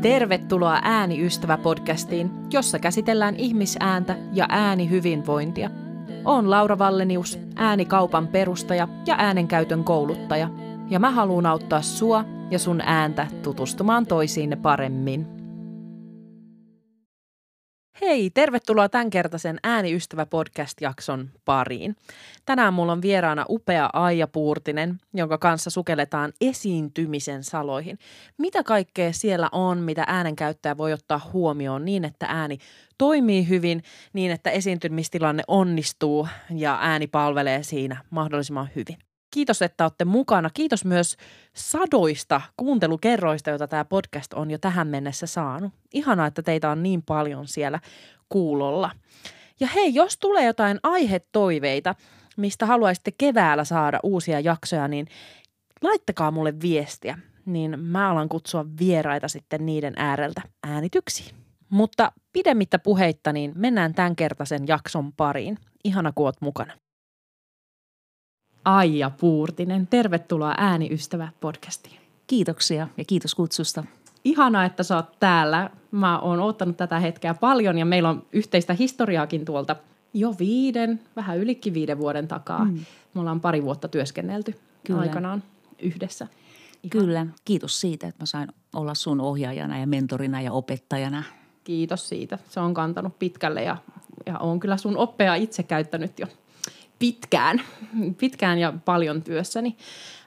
Tervetuloa Ääniystävä-podcastiin, jossa käsitellään ihmisääntä ja äänihyvinvointia. Olen Laura Vallenius, äänikaupan perustaja ja äänenkäytön kouluttaja, ja mä haluan auttaa sua ja sun ääntä tutustumaan toisiinne paremmin. Hei, tervetuloa tämänkertaisen Ääniystävä-podcast-jakson pariin. Tänään mulla on vieraana upea Aija Puurtinen, jonka kanssa sukelletaan esiintymisen saloihin. Mitä kaikkea siellä on, mitä äänenkäyttäjä voi ottaa huomioon niin, että ääni toimii hyvin, niin että esiintymistilanne onnistuu ja ääni palvelee siinä mahdollisimman hyvin. Kiitos, että olette mukana. Kiitos myös sadoista kuuntelukerroista, joita tämä podcast on jo tähän mennessä saanut. Ihanaa, että teitä on niin paljon siellä kuulolla. Ja hei, jos tulee jotain aihetoiveita, mistä haluaisitte keväällä saada uusia jaksoja, niin laittakaa mulle viestiä, niin mä alan kutsua vieraita sitten niiden ääreltä äänityksiin. Mutta pidemmittä puheitta, niin mennään tämänkertaisen jakson pariin. Ihana, kun oot mukana. Aija Puurtinen. Tervetuloa Ääniystävä podcastiin. Kiitoksia ja kiitos kutsusta. Ihanaa, että sä oot täällä. Mä oon ottanut tätä hetkeä paljon ja meillä on yhteistä historiaakin tuolta jo viiden, vähän ylikin viiden vuoden takaa. Mm. Me ollaan pari vuotta työskennelty Kyllä. aikanaan yhdessä. Ihan. Kyllä, kiitos siitä, että mä sain olla sun ohjaajana ja mentorina ja opettajana. Kiitos siitä. Se on kantanut pitkälle ja, ja on kyllä sun oppea itse käyttänyt jo pitkään, pitkään ja paljon työssäni.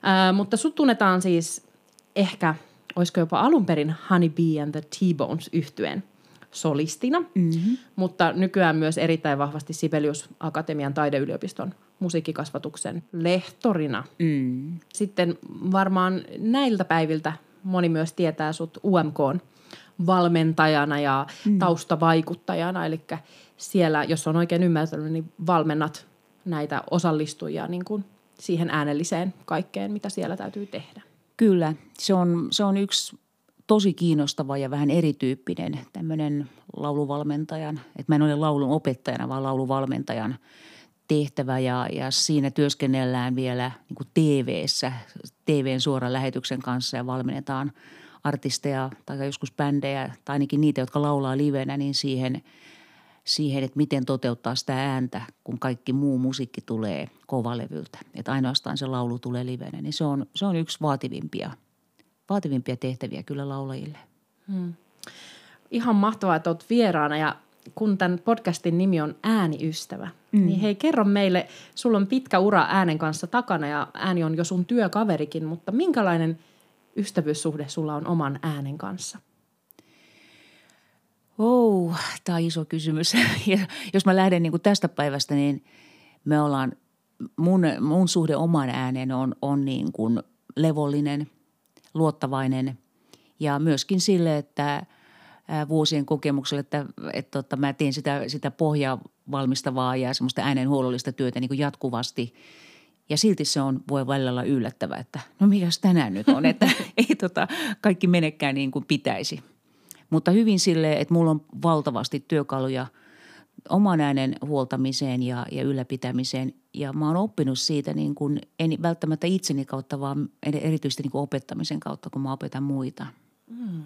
Ää, mutta sut tunnetaan siis ehkä, olisiko jopa alun perin Honey Bee and the T-Bones yhtyeen solistina, mm-hmm. mutta nykyään myös erittäin vahvasti Sibelius Akatemian taideyliopiston musiikkikasvatuksen lehtorina. Mm. Sitten varmaan näiltä päiviltä moni myös tietää sut UMK valmentajana ja mm. taustavaikuttajana, eli siellä, jos on oikein ymmärtänyt, niin valmennat näitä osallistujia niin kuin siihen äänelliseen kaikkeen, mitä siellä täytyy tehdä. Kyllä, se on, se on yksi tosi kiinnostava ja vähän erityyppinen tämmöinen lauluvalmentajan, että mä en ole laulun opettajana, vaan lauluvalmentajan tehtävä ja, ja siinä työskennellään vielä niin kuin TV-ssä, TVn suoran lähetyksen kanssa ja valmennetaan artisteja tai joskus bändejä tai ainakin niitä, jotka laulaa livenä, niin siihen – siihen, että miten toteuttaa sitä ääntä, kun kaikki muu musiikki tulee kovalevyltä. Että ainoastaan se laulu tulee livenä, niin se on, se on yksi vaativimpia, vaativimpia tehtäviä kyllä laulajille. Hmm. Ihan mahtavaa, että olet vieraana ja kun tämän podcastin nimi on Ääniystävä, mm. niin hei kerro meille, sulla on pitkä ura äänen kanssa takana ja ääni on jo sun työkaverikin, mutta minkälainen ystävyyssuhde sulla on oman äänen kanssa – Oh, tämä on iso kysymys. Ja jos mä lähden niin kuin tästä päivästä, niin me ollaan, mun, mun suhde omaan ääneen on, on niin kuin levollinen, luottavainen ja myöskin sille, että vuosien kokemuksella, että, että tota, mä teen sitä, sitä pohjaa valmistavaa ja semmoista äänenhuollollista työtä niin kuin jatkuvasti. Ja silti se on, voi välillä olla yllättävää, että no mikäs tänään nyt on, että ei tota, kaikki menekään niin kuin pitäisi – mutta hyvin sille, että mulla on valtavasti työkaluja oman äänen huoltamiseen ja, ja ylläpitämiseen. Ja mä oon oppinut siitä niin kuin, en välttämättä itseni kautta, vaan erityisesti niin kuin opettamisen kautta, kun mä opetan muita. Mm.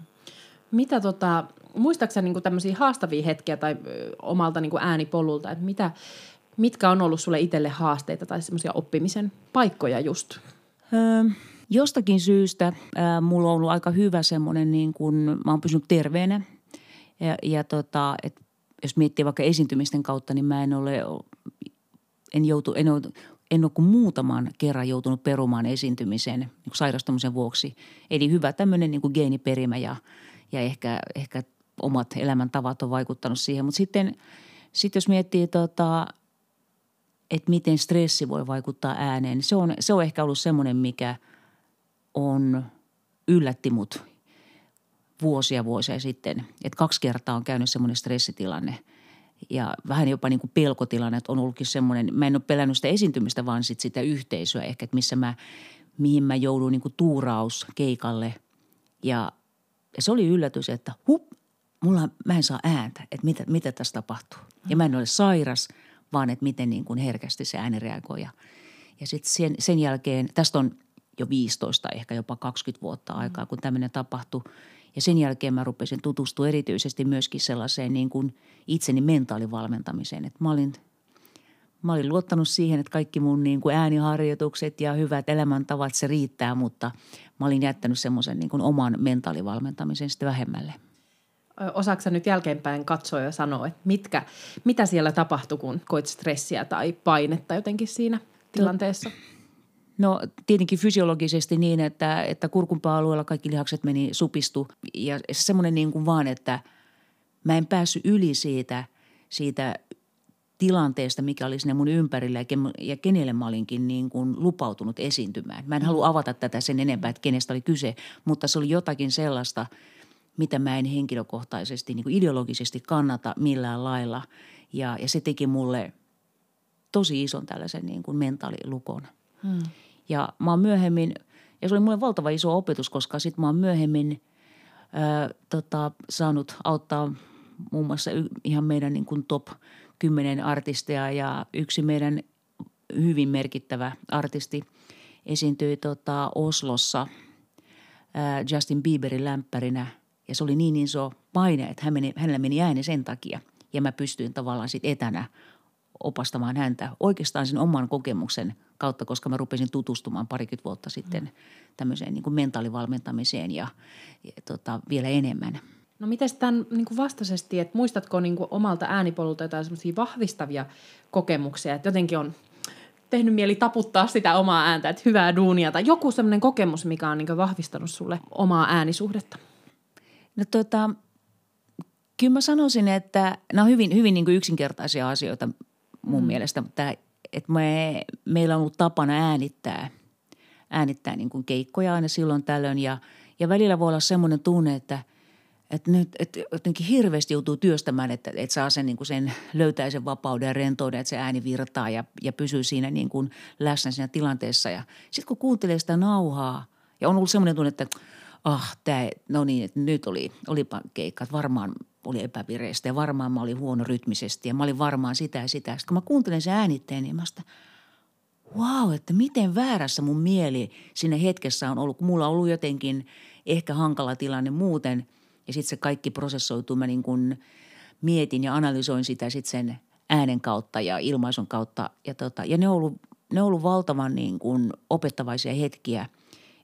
Mitä tota, muistaakseni niin tämmöisiä haastavia hetkiä tai omalta niin kuin äänipolulta, että mitä, mitkä on ollut sulle itselle haasteita tai semmoisia oppimisen paikkoja just? Öö, Jostakin syystä ää, mulla on ollut aika hyvä semmoinen, niin kuin, mä oon pysynyt terveenä ja, ja tota, et jos miettii vaikka esiintymisten kautta, niin mä en ole, en joutu, en ole, en ole kuin muutaman kerran joutunut perumaan esiintymisen niin sairastumisen vuoksi. Eli hyvä tämmöinen niin kuin geeniperimä ja, ja ehkä, ehkä omat elämäntavat on vaikuttanut siihen. Mutta sitten, sitten jos miettii tota, että miten stressi voi vaikuttaa ääneen, niin se on, se on ehkä ollut semmoinen, mikä – on yllätti mut vuosia vuosia sitten. Että kaksi kertaa on käynyt semmoinen stressitilanne ja vähän jopa niin kuin pelkotilanne, että on ollutkin semmoinen, mä en ole pelännyt sitä esiintymistä, vaan sit sitä yhteisöä ehkä, että missä mä, mihin mä joudun niin kuin tuuraus keikalle. Ja, ja se oli yllätys, että hup, mulla, mä en saa ääntä, että mitä, mitä tässä tapahtuu. Ja mä en ole sairas, vaan että miten niin kuin herkästi se ääni reagoi. Ja, ja sitten sen, sen jälkeen, tästä on – jo 15, ehkä jopa 20 vuotta aikaa, kun tämmöinen tapahtui. Ja sen jälkeen mä rupesin tutustua erityisesti myöskin sellaiseen niin kuin itseni mentaalivalmentamiseen. Että mä olin, mä olin luottanut siihen, että kaikki mun niin kuin ääniharjoitukset ja hyvät elämäntavat se riittää, mutta mä olin jättänyt semmoisen niin kuin oman mentaalivalmentamisen sitten vähemmälle. Osaatko nyt jälkeenpäin katsoa ja sanoa, että mitkä, mitä siellä tapahtui, kun koit stressiä tai painetta jotenkin siinä tilanteessa? No tietenkin fysiologisesti niin, että, että kurkunpää-alueella kaikki lihakset meni supistu ja semmoinen niin kuin vaan, että mä en päässyt yli siitä, siitä tilanteesta, mikä oli sinne mun ympärillä ja kenelle mä olinkin niin kuin lupautunut esiintymään. Mä en halua avata tätä sen enempää, että kenestä oli kyse, mutta se oli jotakin sellaista, mitä mä en henkilökohtaisesti niin kuin ideologisesti kannata millään lailla. Ja, ja se teki mulle tosi ison tällaisen niin kuin mentaalilukon. Hmm. Ja mä oon myöhemmin, ja se oli mulle valtava iso opetus, koska sit mä oon myöhemmin ää, tota, saanut auttaa muun muassa ihan meidän niin kuin top 10 artisteja ja yksi meidän hyvin merkittävä artisti esiintyi tota Oslossa ää, Justin Bieberin lämpärinä. Ja se oli niin iso paine, että hän meni, hänellä meni ääni sen takia. Ja mä pystyin tavallaan sitten etänä opastamaan häntä oikeastaan sen oman kokemuksen kautta, koska mä rupesin tutustumaan parikymmentä vuotta sitten mm. tämmöiseen niin kuin mentaalivalmentamiseen ja, ja tota, vielä enemmän. No miten tämän niin kuin vastaisesti, että muistatko niin kuin omalta äänipolulta jotain semmoisia vahvistavia kokemuksia, että jotenkin on tehnyt mieli taputtaa sitä omaa ääntä, että hyvää duunia tai joku semmoinen kokemus, mikä on niin vahvistanut sulle omaa äänisuhdetta? No tota, kyllä mä sanoisin, että nämä on hyvin, hyvin niin yksinkertaisia asioita mun mm. mielestä, mutta että me, meillä on ollut tapana äänittää, äänittää niin kuin keikkoja aina silloin tällöin ja, ja välillä voi olla semmoinen tunne, että, että nyt että jotenkin hirveästi joutuu työstämään, että, että saa sen, niin kuin sen löytää sen vapauden ja rentouden, että se ääni virtaa ja, ja pysyy siinä niin kuin läsnä siinä tilanteessa. Ja sitten kun kuuntelee sitä nauhaa ja on ollut semmoinen tunne, että ah, tämä, no niin, että nyt oli, olipa keikka, että varmaan oli epävireistä ja varmaan mä olin huono rytmisesti ja mä olin varmaan sitä ja sitä. Sitten kun mä kuuntelen sen äänitteen, niin mä sitä, wow, että miten väärässä mun mieli sinne hetkessä on ollut, kun mulla on ollut jotenkin ehkä hankala tilanne muuten ja sitten se kaikki prosessoituu. Mä niin kuin mietin ja analysoin sitä sitten sen äänen kautta ja ilmaisun kautta ja, tota, ja ne on ollut, ne on ollut valtavan niin kuin opettavaisia hetkiä –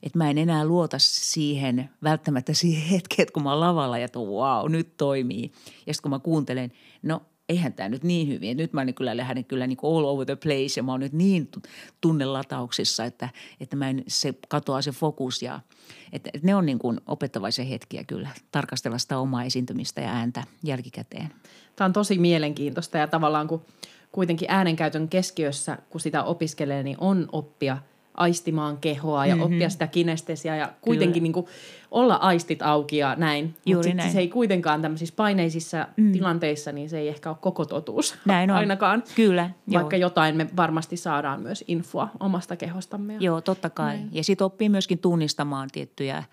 että mä en enää luota siihen, välttämättä siihen hetkeen, kun mä oon lavalla ja tuo wow, nyt toimii. Ja sitten kun mä kuuntelen, no eihän tämä nyt niin hyvin. Nyt mä niin kyllä lähden kyllä niin all over the place ja mä oon nyt niin tunnelatauksissa, että, että mä en, se katoaa se fokus ja että, että ne on niin kuin opettavaisia hetkiä kyllä tarkastella sitä omaa esiintymistä ja ääntä jälkikäteen. Tämä on tosi mielenkiintoista ja tavallaan kun kuitenkin äänenkäytön keskiössä, kun sitä opiskelee, niin on oppia – aistimaan kehoa ja mm-hmm. oppia sitä kinestesiä ja kuitenkin niin kuin olla aistit auki ja näin. Mutta se ei kuitenkaan tämmöisissä paineisissa mm. tilanteissa, niin se ei ehkä ole koko totuus näin on. ainakaan. Kyllä. Vaikka joo. jotain me varmasti saadaan myös infoa omasta kehostamme. Ja joo, totta kai. Näin. Ja sitten oppii myöskin tunnistamaan tiettyjä,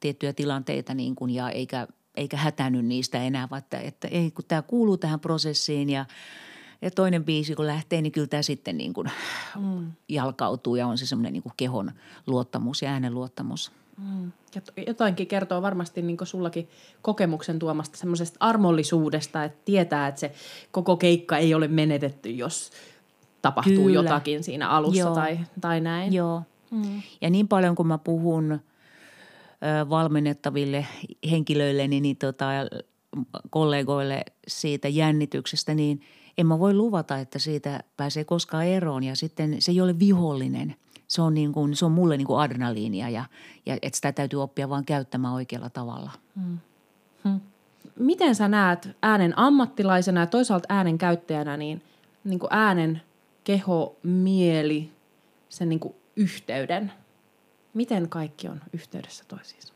tiettyjä tilanteita niin kuin, ja eikä, eikä hätänyt niistä enää, vaan että, että ei, kun tämä kuuluu tähän prosessiin ja – ja toinen biisi kun lähtee, niin kyllä tämä sitten niin kuin mm. jalkautuu ja on se semmoinen niin kuin kehon luottamus ja äänen luottamus. Mm. Jotainkin kertoo varmasti niin sullakin kokemuksen tuomasta semmoisesta armollisuudesta, että tietää, että se koko keikka ei ole menetetty, jos tapahtuu Kyllä. jotakin siinä alussa Joo. tai, tai näin. Joo. Mm. Ja niin paljon kuin mä puhun ö, valmennettaville henkilöille, niin, niin tota, kollegoille siitä jännityksestä, niin – en mä voi luvata, että siitä pääsee koskaan eroon ja sitten se ei ole vihollinen. Se on, niin kuin, se on mulle niin kuin adrenaliinia ja, ja että sitä täytyy oppia vaan käyttämään oikealla tavalla. Hmm. Hmm. Miten sä näet äänen ammattilaisena ja toisaalta äänen käyttäjänä niin, niin kuin äänen, keho, mieli, sen niin kuin yhteyden? Miten kaikki on yhteydessä toisiinsa?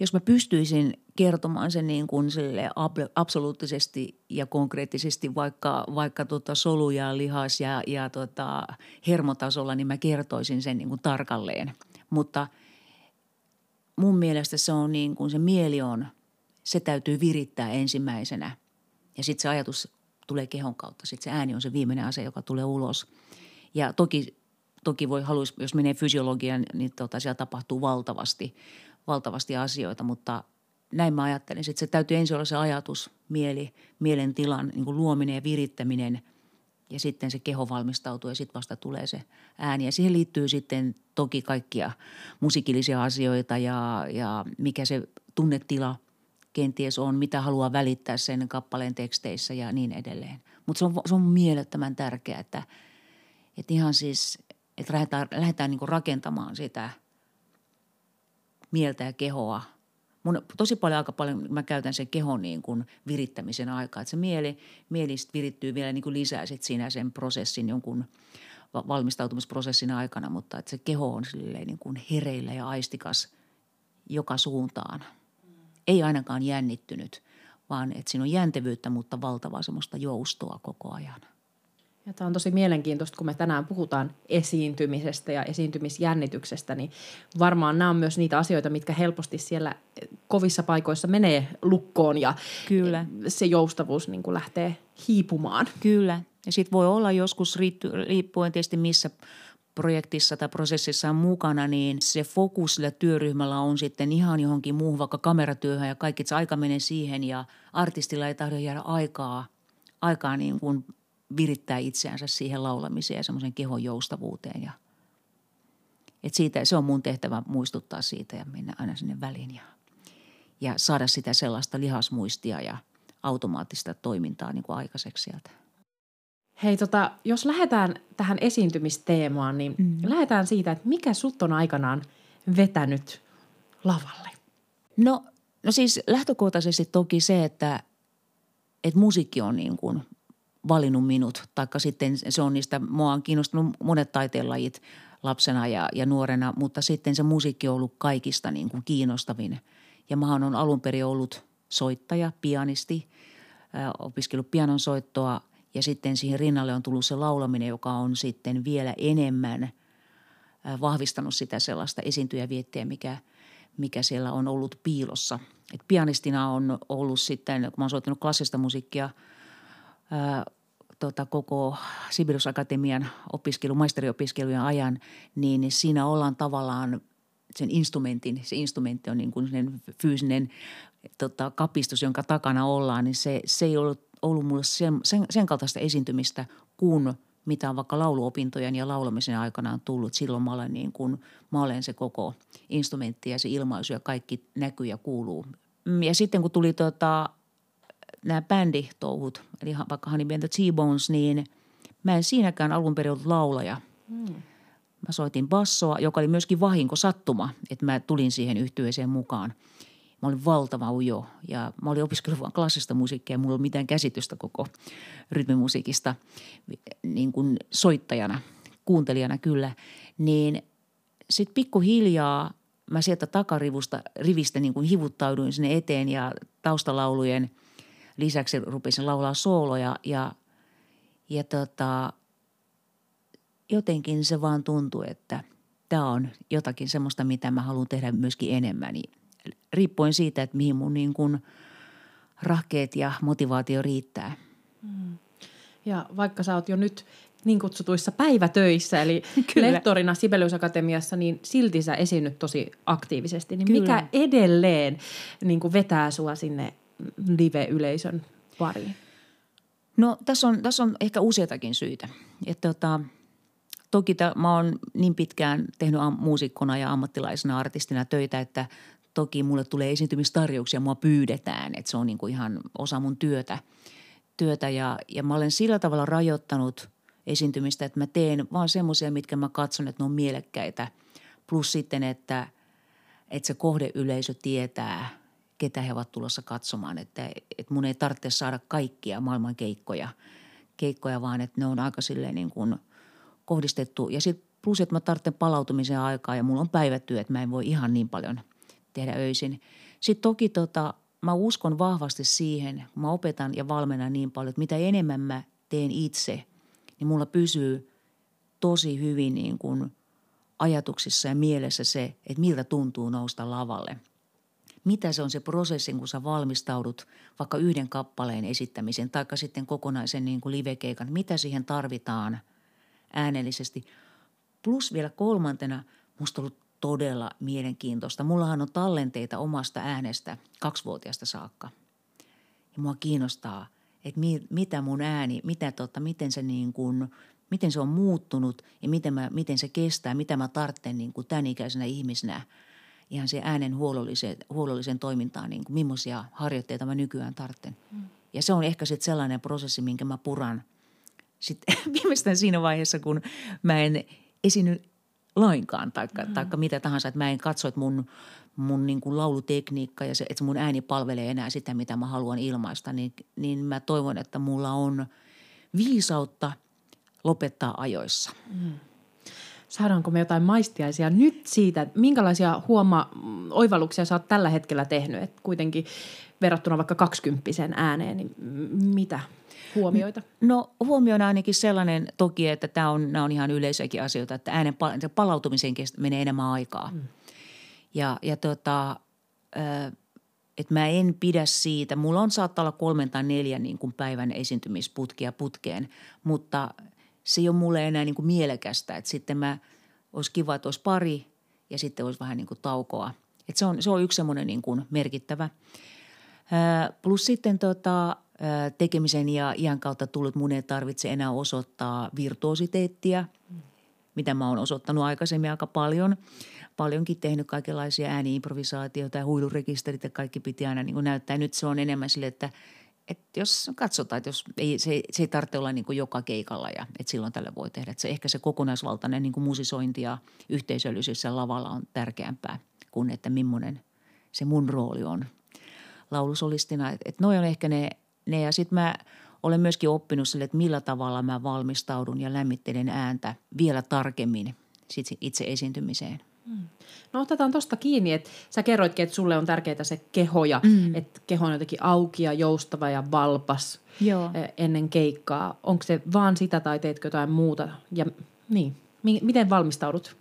Jos mä pystyisin kertomaan sen niin kuin sille absoluuttisesti ja konkreettisesti vaikka, vaikka tota solu ja lihas ja, ja tota hermotasolla, niin mä kertoisin sen niin kuin tarkalleen. Mutta mun mielestä se on niin kuin se mieli on, se täytyy virittää ensimmäisenä ja sitten se ajatus tulee kehon kautta. Sitten se ääni on se viimeinen asia, joka tulee ulos. Ja toki, toki voi haluaisi, jos menee fysiologian, niin tota, siellä tapahtuu valtavasti, valtavasti asioita, mutta – näin mä ajattelin. Sitten se täytyy ensin olla se ajatus, mieli, mielentilan niin kuin luominen ja virittäminen ja sitten se keho valmistautuu ja sitten vasta tulee se ääni. Ja siihen liittyy sitten toki kaikkia musiikillisia asioita ja, ja mikä se tunnetila kenties on, mitä haluaa välittää sen kappaleen teksteissä ja niin edelleen. Mutta se on, se on mielettömän tärkeää, että, että ihan siis, että lähdetään, lähdetään niin rakentamaan sitä mieltä ja kehoa – mun tosi paljon, aika paljon mä käytän sen kehon niin kuin virittämisen aikaa. Että se mieli, mieli virittyy vielä niin kuin lisää sit siinä sen prosessin jonkun valmistautumisprosessin aikana, mutta että se keho on niin kuin hereillä ja aistikas joka suuntaan. Ei ainakaan jännittynyt, vaan että siinä on jäntevyyttä, mutta valtavaa semmoista joustoa koko ajan – ja tämä on tosi mielenkiintoista, kun me tänään puhutaan esiintymisestä ja esiintymisjännityksestä, niin varmaan nämä on myös niitä asioita, mitkä helposti siellä kovissa paikoissa menee lukkoon ja Kyllä. se joustavuus niin kuin lähtee hiipumaan. Kyllä. Ja sitten voi olla joskus, riippuen tietysti missä projektissa tai prosessissa on mukana, niin se fokus sillä työryhmällä on sitten ihan johonkin muuhun, vaikka kameratyöhön ja kaikki, se aika menee siihen ja artistilla ei tahdo jäädä aikaa, aikaa niin kuin virittää itseänsä siihen laulamiseen ja semmoisen kehon joustavuuteen. Ja, et siitä, se on mun tehtävä muistuttaa siitä ja mennä aina sinne väliin ja, ja saada sitä sellaista lihasmuistia ja automaattista toimintaa niin kuin aikaiseksi sieltä. Hei, tota, jos lähdetään tähän esiintymisteemaan, niin mm. lähdetään siitä, että mikä sut on aikanaan vetänyt lavalle? No, no siis lähtökohtaisesti toki se, että, että musiikki on niin kuin valinnut minut. Taikka sitten se on niistä, mua on kiinnostunut monet taiteenlajit lapsena ja, ja nuorena, mutta sitten se musiikki on ollut kaikista niin kuin kiinnostavin. Ja mä on alun perin ollut soittaja, pianisti, opiskellut pianon soittoa ja sitten siihen rinnalle on tullut se laulaminen, joka on sitten vielä enemmän vahvistanut sitä sellaista esiintyjäviettiä, mikä, mikä siellä on ollut piilossa. Et pianistina on ollut sitten, kun mä oon soittanut klassista musiikkia – tota, koko Sibelius Akatemian opiskelu, maisteriopiskelujen ajan, niin siinä ollaan tavallaan sen instrumentin, se instrumentti on niin kuin fyysinen tota, kapistus, jonka takana ollaan, niin se, se ei ollut, ollut mulle sen, sen, sen kaltaista esiintymistä kuin mitä on vaikka lauluopintojen ja laulamisen aikana on tullut. Silloin mä olen, niin kuin, mä olen se koko instrumentti ja se ilmaisu ja kaikki näkyy ja kuuluu. Ja sitten kun tuli tota, nämä bänditouhut, eli vaikka Honey Band T-Bones, niin mä en siinäkään alun perin ollut laulaja. Hmm. Mä soitin bassoa, joka oli myöskin vahinko sattuma, että mä tulin siihen yhtyeeseen mukaan. Mä olin valtava ujo ja mä olin opiskellut vain klassista musiikkia ja mulla ei ollut mitään käsitystä koko rytmimusiikista niin kuin soittajana, kuuntelijana kyllä. Niin sitten pikkuhiljaa mä sieltä takarivusta, rivistä niin kuin hivuttauduin sinne eteen ja taustalaulujen – lisäksi rupesin laulaa sooloja ja, ja tota, jotenkin se vaan tuntui, että tämä on jotakin semmoista, mitä mä haluan tehdä myöskin enemmän. Riippuen siitä, että mihin mun niin kuin rahkeet ja motivaatio riittää. Mm. Ja vaikka sä oot jo nyt niin kutsutuissa päivätöissä, eli Kyllä. lektorina Sibelius Akatemiassa, niin silti sä esiinnyt tosi aktiivisesti. Niin mikä edelleen niin kuin vetää sua sinne live-yleisön pariin? No tässä on, tässä on ehkä useitakin syitä. Että tota, toki ta, mä oon niin pitkään tehnyt am, muusikkona ja ammattilaisena artistina töitä, että toki mulle tulee esiintymistarjouksia, mua pyydetään, että se on niin kuin ihan osa mun työtä. työtä ja, ja mä olen sillä tavalla rajoittanut esiintymistä, että mä teen vaan semmoisia, mitkä mä katson, että ne on mielekkäitä. Plus sitten, että, että se kohdeyleisö tietää – ketä he ovat tulossa katsomaan. Että, että mun ei tarvitse saada kaikkia maailman keikkoja, keikkoja vaan että ne on aika silleen niin kuin kohdistettu. Ja sitten plus, että mä tarvitsen palautumisen aikaa ja mulla on päivätyö, että mä en voi ihan niin paljon tehdä öisin. Sitten toki tota, mä uskon vahvasti siihen, kun mä opetan ja valmennan niin paljon, että mitä enemmän mä teen itse, niin mulla pysyy tosi hyvin niin kuin ajatuksissa ja mielessä se, että miltä tuntuu nousta lavalle – mitä se on se prosessi, kun sä valmistaudut vaikka yhden kappaleen esittämisen tai sitten kokonaisen niin kuin livekeikan, mitä siihen tarvitaan äänellisesti. Plus vielä kolmantena, musta ollut todella mielenkiintoista. Mullahan on tallenteita omasta äänestä kaksivuotiaasta saakka. Ja mua kiinnostaa, että mi, mitä mun ääni, mitä tota, miten se niin kuin, miten se on muuttunut ja miten, mä, miten se kestää, mitä mä tartten niin kuin tämän ikäisenä ihmisenä ihan se äänen huolellisen, huolellisen toimintaan, niin kuin millaisia harjoitteita mä nykyään tartten. Mm. Ja se on ehkä sitten sellainen prosessi, minkä mä puran sitten viimeistään siinä vaiheessa, kun mä en esiinny lainkaan, taikka, mm. taikka mitä tahansa, että mä en katso, että mun, mun niin kuin laulutekniikka ja se, että mun ääni palvelee enää sitä, mitä mä haluan ilmaista, niin, niin mä toivon, että mulla on viisautta lopettaa ajoissa. Mm. Saadaanko me jotain maistiaisia nyt siitä, minkälaisia huoma oivalluksia sä oot tällä hetkellä tehnyt, että kuitenkin verrattuna vaikka kaksikymppisen ääneen, niin mitä huomioita? No huomioon ainakin sellainen toki, että tämä on, nämä on ihan yleisiäkin asioita, että äänen palautumiseen menee enemmän aikaa. Mm. Ja, ja tota, että mä en pidä siitä. Mulla on saattaa olla kolmen tai neljän niin kuin päivän esiintymisputkia putkeen, mutta se ei ole mulle enää niin kuin mielekästä. Että sitten mä, olisi kiva, että olisi pari ja sitten olisi vähän niin kuin taukoa. Että se, on, se on yksi semmoinen niin kuin merkittävä. plus sitten tota, tekemisen ja iän kautta tullut mun ei tarvitse enää osoittaa virtuositeettia, mitä mä oon osoittanut aikaisemmin aika paljon. Paljonkin tehnyt kaikenlaisia ääniimprovisaatioita ja huilurekisterit ja kaikki piti aina niin kuin näyttää. Nyt se on enemmän sille, että, että jos katsotaan, että jos ei, se, se ei tarvitse olla niin kuin joka keikalla ja että silloin tällä voi tehdä. Että se ehkä se kokonaisvaltainen niin kuin musisointi ja yhteisöllisyydessä lavalla on tärkeämpää kuin että millainen se mun rooli on laulusolistina. Että, että noi on ehkä ne – ne. Ja sitten mä olen myöskin oppinut sille, että millä tavalla mä valmistaudun ja lämmittelen ääntä vielä tarkemmin sit itse esiintymiseen. Mm. No otetaan tuosta kiinni, että sä kerroitkin, että sulle on tärkeää se keho ja mm. että keho on jotenkin auki ja joustava ja valpas Joo. Ennen keikkaa. Onko se vaan sitä tai teetkö jotain muuta? Ja niin, miten valmistaudut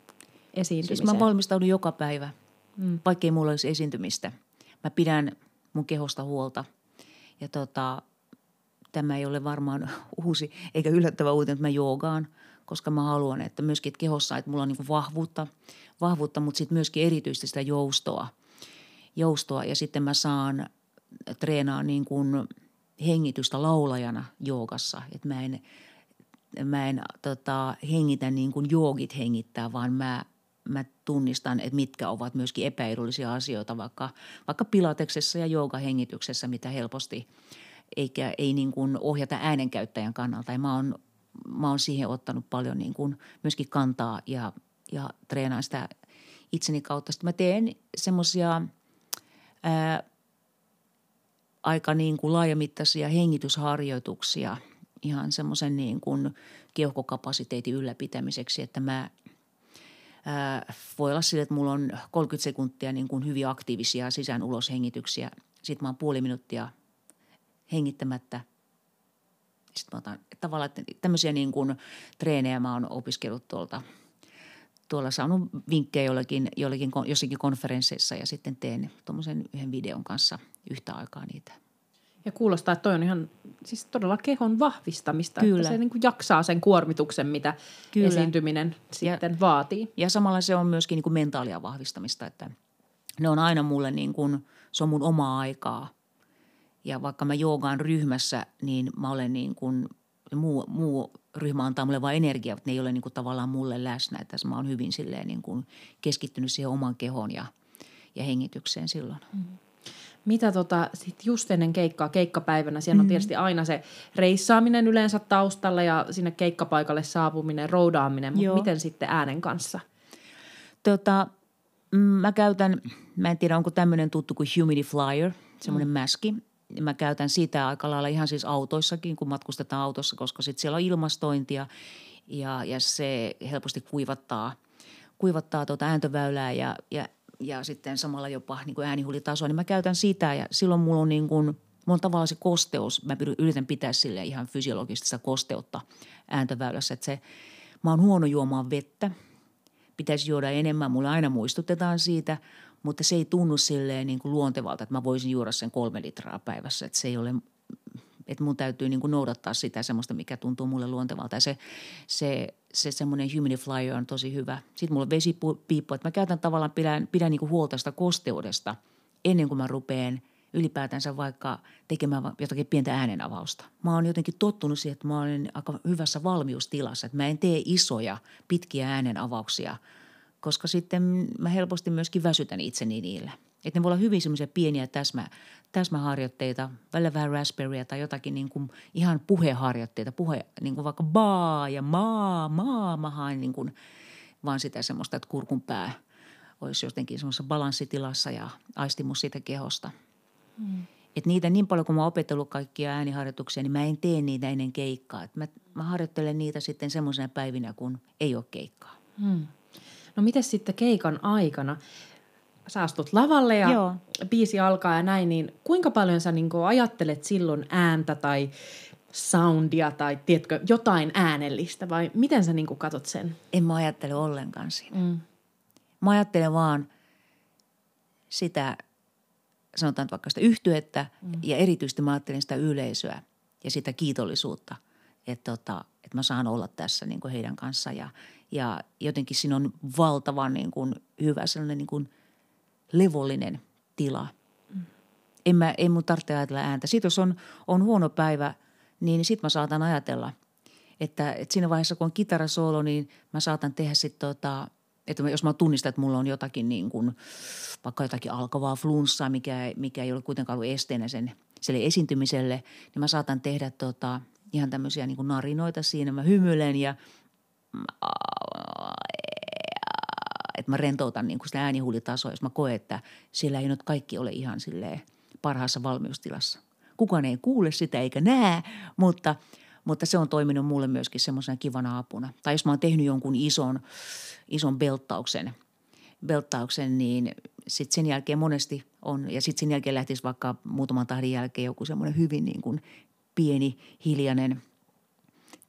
esiintymiseen? Siis mä valmistaudun joka päivä, mm. vaikkei mulla olisi esiintymistä. Mä pidän mun kehosta huolta – ja tota, tämä ei ole varmaan uusi eikä yllättävä uutinen, että mä joogaan, koska mä haluan, että myöskin että kehossa, että mulla on niin vahvuutta, vahvuutta, mutta sitten myöskin erityisesti sitä joustoa. joustoa. Ja sitten mä saan treenaa niin kuin hengitystä laulajana joogassa, että mä en, mä en tota, hengitä niin kuin joogit hengittää, vaan mä mä tunnistan, että mitkä ovat myöskin epäedullisia asioita vaikka, vaikka pilateksessa ja joogahengityksessä, mitä helposti eikä ei niin kuin ohjata äänenkäyttäjän kannalta. Ja mä oon, mä oon siihen ottanut paljon niin kuin myöskin kantaa ja, ja treenaan sitä itseni kautta. Sitten mä teen semmoisia aika niin kuin laajamittaisia hengitysharjoituksia ihan semmoisen niin kuin keuhkokapasiteetin ylläpitämiseksi, että mä – voi olla sille, että mulla on 30 sekuntia niin kuin hyvin aktiivisia sisään ulos hengityksiä. Sitten mä oon puoli minuuttia hengittämättä. Sitten mä otan tavallaan että tämmöisiä niin kuin treenejä mä oon opiskellut tuolta tuolla saanut vinkkejä jollekin, jollekin, jossakin konferensseissa ja sitten teen tuommoisen yhden videon kanssa yhtä aikaa niitä – ja kuulostaa, että toi on ihan siis todella kehon vahvistamista, Kyllä. että se niin kuin jaksaa sen kuormituksen, mitä Kyllä. esiintyminen sitten ja, vaatii. Ja samalla se on myöskin niin kuin mentaalia vahvistamista, että ne on aina mulle niin kuin, se on mun omaa aikaa. Ja vaikka mä joogaan ryhmässä, niin mä olen niin kuin, muu, muu ryhmä antaa mulle vain energiaa, että ne ei ole niin kuin tavallaan mulle läsnä. Että mä oon hyvin silleen niin kuin keskittynyt siihen oman kehon ja, ja hengitykseen silloin. Mm-hmm. Mitä tota, sit just ennen keikkaa, keikkapäivänä, siellä on mm. tietysti aina se reissaaminen yleensä taustalla ja sinne keikkapaikalle saapuminen, roudaaminen, mutta miten sitten äänen kanssa? Tota, mm, mä käytän, mä en tiedä onko tämmöinen tuttu kuin humidifier, semmoinen mm. mäski. Mä käytän sitä aika lailla ihan siis autoissakin, kun matkustetaan autossa, koska sitten siellä on ilmastointia ja, ja se helposti kuivattaa, kuivattaa tuota ääntöväylää ja, ja ja sitten samalla jopa niin kuin äänihulitasoa, niin mä käytän sitä ja silloin mulla on niin kuin, mulla on tavallaan se kosteus, mä yritän pitää sille ihan fysiologista kosteutta ääntöväylässä, että se, mä oon huono juomaan vettä, pitäisi juoda enemmän, mulla aina muistutetaan siitä, mutta se ei tunnu silleen niin kuin luontevalta, että mä voisin juoda sen kolme litraa päivässä, että se ei ole että mun täytyy niin kuin noudattaa sitä semmoista, mikä tuntuu mulle luontevalta. Ja se, se, se semmoinen humidifier on tosi hyvä. Sitten mulla on vesipiippu, että mä käytän tavallaan, pidän, pidän niin kuin huolta sitä kosteudesta ennen kuin mä rupeen ylipäätänsä vaikka tekemään jotakin pientä äänenavausta. Mä oon jotenkin tottunut siihen, että mä olen aika hyvässä valmiustilassa, että mä en tee isoja, pitkiä äänenavauksia, koska sitten mä helposti myöskin väsytän itseni niillä – että ne voi olla hyvin semmoisia pieniä täsmä, täsmäharjoitteita, välillä vähän raspberrya tai jotakin niin kuin ihan puheharjoitteita, puhe, niin kuin vaikka baa ja maa, maa, mä haen niin kuin vaan sitä semmoista, että kurkun pää olisi jotenkin semmoisessa balanssitilassa ja aistimus siitä kehosta. Mm. Että niitä niin paljon, kun mä oon opetellut kaikkia ääniharjoituksia, niin mä en tee niitä ennen keikkaa. Et mä, mä harjoittelen niitä sitten semmoisena päivinä, kun ei ole keikkaa. Mm. No miten sitten keikan aikana? sä astut lavalle ja Joo. biisi alkaa ja näin, niin kuinka paljon sä niin ajattelet silloin ääntä tai soundia tai tiedätkö, jotain äänellistä vai miten sä niin katot sen? En mä ajattele ollenkaan siinä. Mm. Mä ajattelen vaan sitä, sanotaan vaikka sitä yhtyettä mm. ja erityisesti mä ajattelen sitä yleisöä ja sitä kiitollisuutta, että, tota, että mä saan olla tässä niin heidän kanssa ja, ja jotenkin siinä on valtavan niin kuin hyvä sellainen niin kuin – levollinen tila. Mm. En, mä, en mun tarvitse ajatella ääntä. Sitten jos on, on huono päivä, niin sitten mä saatan ajatella, että, että siinä vaiheessa kun on kitarasoolo, niin mä saatan tehdä sitten tota, että jos mä tunnistan, että mulla on jotakin niin kuin, vaikka jotakin alkavaa flunssaa, mikä, mikä ei ole kuitenkaan ollut esteenä sen sille esiintymiselle, niin mä saatan tehdä tota, ihan tämmöisiä niin kuin narinoita siinä. Mä hymyilen ja että mä rentoutan niin kuin sitä äänihuulitasoa, jos mä koen, että siellä ei nyt kaikki ole ihan silleen parhaassa valmiustilassa. Kukaan ei kuule sitä eikä näe, mutta, mutta se on toiminut mulle myöskin semmoisena kivana apuna. Tai jos mä oon tehnyt jonkun ison, ison belttauksen, belttauksen niin sitten sen jälkeen monesti on, ja sitten sen jälkeen lähtisi vaikka muutaman tahdin jälkeen joku semmoinen hyvin niin kuin pieni, hiljainen –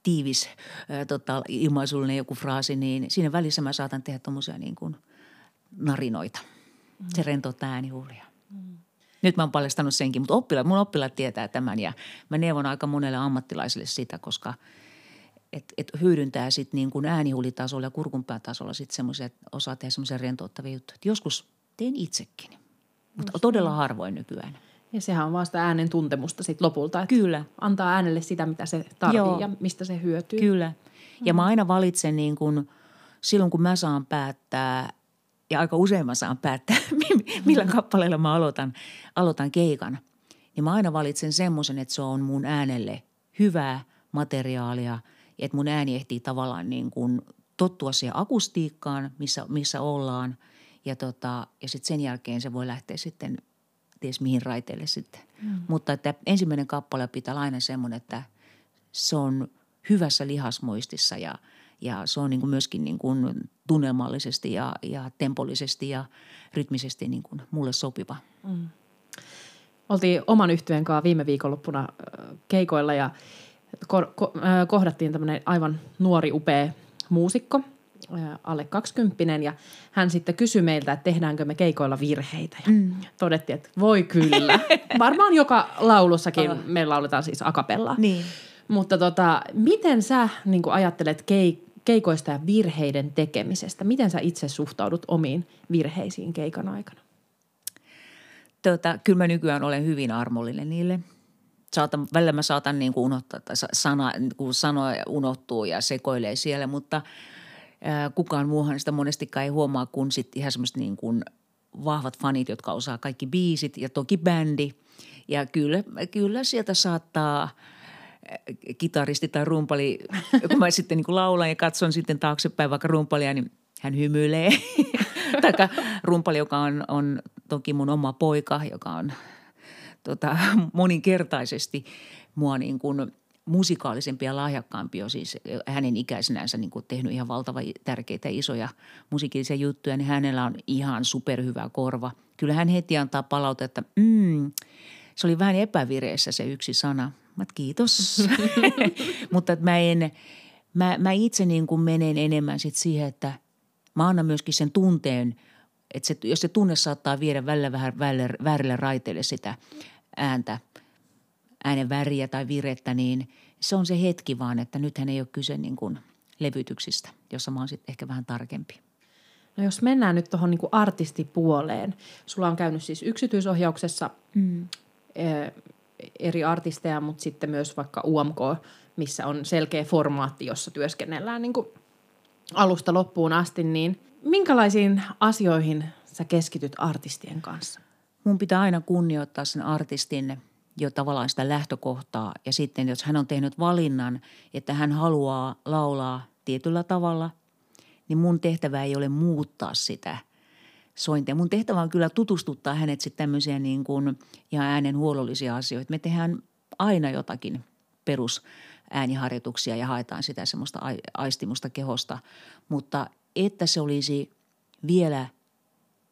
tiivis ää, tota, ilmaisullinen joku fraasi, niin siinä välissä mä saatan tehdä tuommoisia niin kuin narinoita. Mm. Se rentouttaa äänihuulia. Mm. Nyt mä oon paljastanut senkin, mutta oppilaat, mun oppilaat tietää tämän ja mä neuvon aika monelle ammattilaiselle sitä, koska et, et hyödyntää sitten niin kuin äänihuulitasolla ja kurkunpäätasolla sitten semmoisia, että osaa tehdä semmoisia rentouttavia juttuja. Et joskus teen itsekin, mutta todella harvoin nykyään. Ja sehän on vasta äänen tuntemusta sitten lopulta. Että Kyllä. Antaa äänelle sitä, mitä se tarvitsee ja mistä se hyötyy. Kyllä. Ja mm. mä aina valitsen niin kun, silloin, kun mä saan päättää, ja aika usein mä saan päättää, millä mm. kappaleella mä aloitan, aloitan keikan. Niin mä aina valitsen semmoisen, että se on mun äänelle hyvää materiaalia, että mun ääni ehtii tavallaan niin kuin tottua siihen akustiikkaan, missä, missä ollaan. Ja, tota, ja sitten sen jälkeen se voi lähteä sitten ties mihin raiteille sitten. Mm. Mutta että ensimmäinen kappale pitää olla aina semmoinen, että se on hyvässä lihasmuistissa ja, ja se on niin kuin myöskin niin kuin tunnelmallisesti ja, ja tempollisesti ja rytmisesti niin kuin mulle sopiva. Mm. Oltiin oman yhtyeen kanssa viime viikonloppuna keikoilla ja ko- ko- kohdattiin tämmöinen aivan nuori upea muusikko – alle 20 ja hän sitten kysyi meiltä, että tehdäänkö me keikoilla virheitä. Ja mm. todettiin, että voi kyllä. Varmaan joka laulussakin oh. me lauletaan siis akapella. Niin. Mutta tota, miten sä niin ajattelet keik- keikoista ja virheiden tekemisestä? Miten sä itse suhtaudut omiin virheisiin keikan aikana? Tota, kyllä mä nykyään olen hyvin armollinen niille. Saatan, välillä mä saatan niin kuin unohtaa, sana, niin kuin sanoa unohtuu ja sekoilee siellä, mutta – kukaan muuhan sitä monestikaan ei huomaa kuin sit ihan semmoiset niin kuin vahvat fanit, jotka osaa kaikki biisit ja toki bändi. Ja kyllä, kyllä sieltä saattaa kitaristi tai rumpali, kun mä sitten niin kuin laulan ja katson sitten taaksepäin vaikka rumpalia, niin hän hymyilee. tai rumpali, joka on, on toki mun oma poika, joka on tota, moninkertaisesti mua niin kuin – musikaalisempi ja lahjakkaampi on siis hänen ikäisenänsä niin kuin tehnyt ihan valtavan tärkeitä isoja musiikillisia juttuja, niin hänellä on ihan superhyvä korva. Kyllä hän heti antaa palautetta, mm, se oli vähän epävireessä se yksi sana. Mä kiitos. Mutta mä en, mä, mä itse niin kuin menen enemmän sit siihen, että mä annan myöskin sen tunteen, että se, jos se tunne saattaa viedä välillä vähän väärille raiteille sitä ääntä – äänen väriä tai virettä, niin se on se hetki vaan, että nythän ei ole kyse niin kuin levytyksistä, jossa mä oon sitten ehkä vähän tarkempi. No jos mennään nyt tuohon niin artistipuoleen. Sulla on käynyt siis yksityisohjauksessa mm. eri artisteja, mutta sitten myös vaikka UMK, missä on selkeä formaatti, jossa työskennellään niin kuin alusta loppuun asti. Niin minkälaisiin asioihin sä keskityt artistien kanssa? Mun pitää aina kunnioittaa sen artistin jo tavallaan sitä lähtökohtaa. Ja sitten jos hän on tehnyt valinnan, että hän haluaa laulaa tietyllä tavalla, niin mun tehtävä ei ole muuttaa sitä sointia. Mun tehtävä on kyllä tutustuttaa hänet sitten tämmöisiä niin kuin ihan äänen huolollisia asioita. Me tehdään aina jotakin perus ääniharjoituksia ja haetaan sitä semmoista aistimusta kehosta. Mutta että se olisi vielä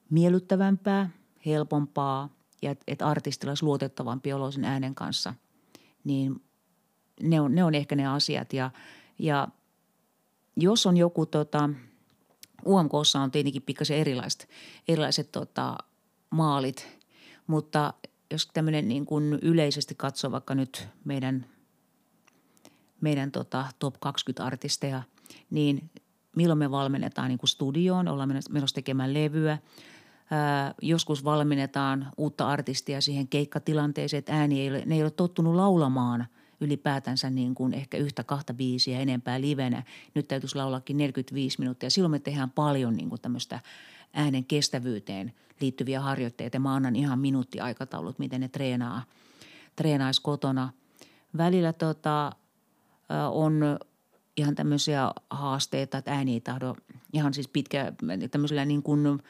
miellyttävämpää, helpompaa ja että et artistilla olisi luotettavampi olo sen äänen kanssa, niin ne on, ne on ehkä ne asiat. Ja, ja jos on joku tota, UMKssa on tietenkin pikkasen erilaiset, erilaiset tota, maalit, mutta jos tämmöinen niin kuin yleisesti katsoo vaikka nyt meidän, meidän tota, top 20 artisteja, niin milloin me valmennetaan niin kuin studioon, ollaan menossa tekemään levyä. Joskus valmennetaan uutta artistia siihen keikkatilanteeseen, että ääni ei ole, ne ei ole tottunut laulamaan ylipäätänsä niin kuin ehkä yhtä kahta biisiä enempää livenä. Nyt täytyisi laulakin 45 minuuttia. Silloin me tehdään paljon niin kuin tämmöistä äänen kestävyyteen liittyviä harjoitteita. Mä annan ihan minuuttiaikataulut, miten ne treenaa, treenaisi kotona. Välillä tota, on ihan tämmöisiä haasteita, että ääni ei tahdo ihan siis pitkä, tämmöisellä niin kuin,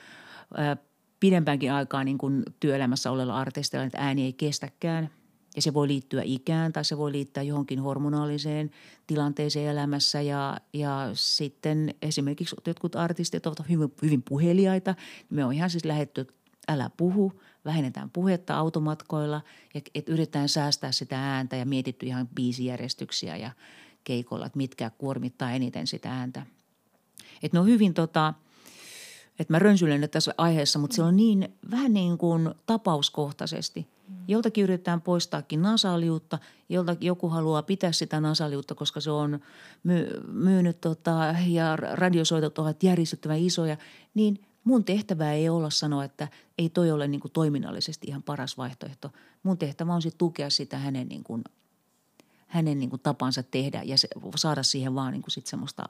pidempäänkin aikaa niin kuin työelämässä olella artisteilla, että ääni ei kestäkään. Ja se voi liittyä ikään tai se voi liittyä johonkin hormonaaliseen tilanteeseen elämässä. Ja, ja sitten esimerkiksi jotkut artistit ovat hyvin, hyvin puheliaita. Me on ihan siis lähetty, älä puhu, vähennetään puhetta automatkoilla ja et yritetään säästää sitä ääntä ja mietitty ihan biisijärjestyksiä ja – keikolla, että mitkä kuormittaa eniten sitä ääntä. Että ne on hyvin tota, että mä rönsylen nyt tässä aiheessa, mutta se on niin vähän niin kuin tapauskohtaisesti. Joltakin yritetään poistaakin nasaliutta, jolta joku haluaa pitää sitä nasaliutta, koska se on my, myynyt tota, ja radiosoitot ovat järisyttävän isoja, niin mun tehtävä ei olla sanoa, että ei toi ole niin kuin toiminnallisesti ihan paras vaihtoehto. Mun tehtävä on sitten tukea sitä hänen niin kuin hänen niin kuin tapansa tehdä ja se, saada siihen vaan niin kuin sit semmoista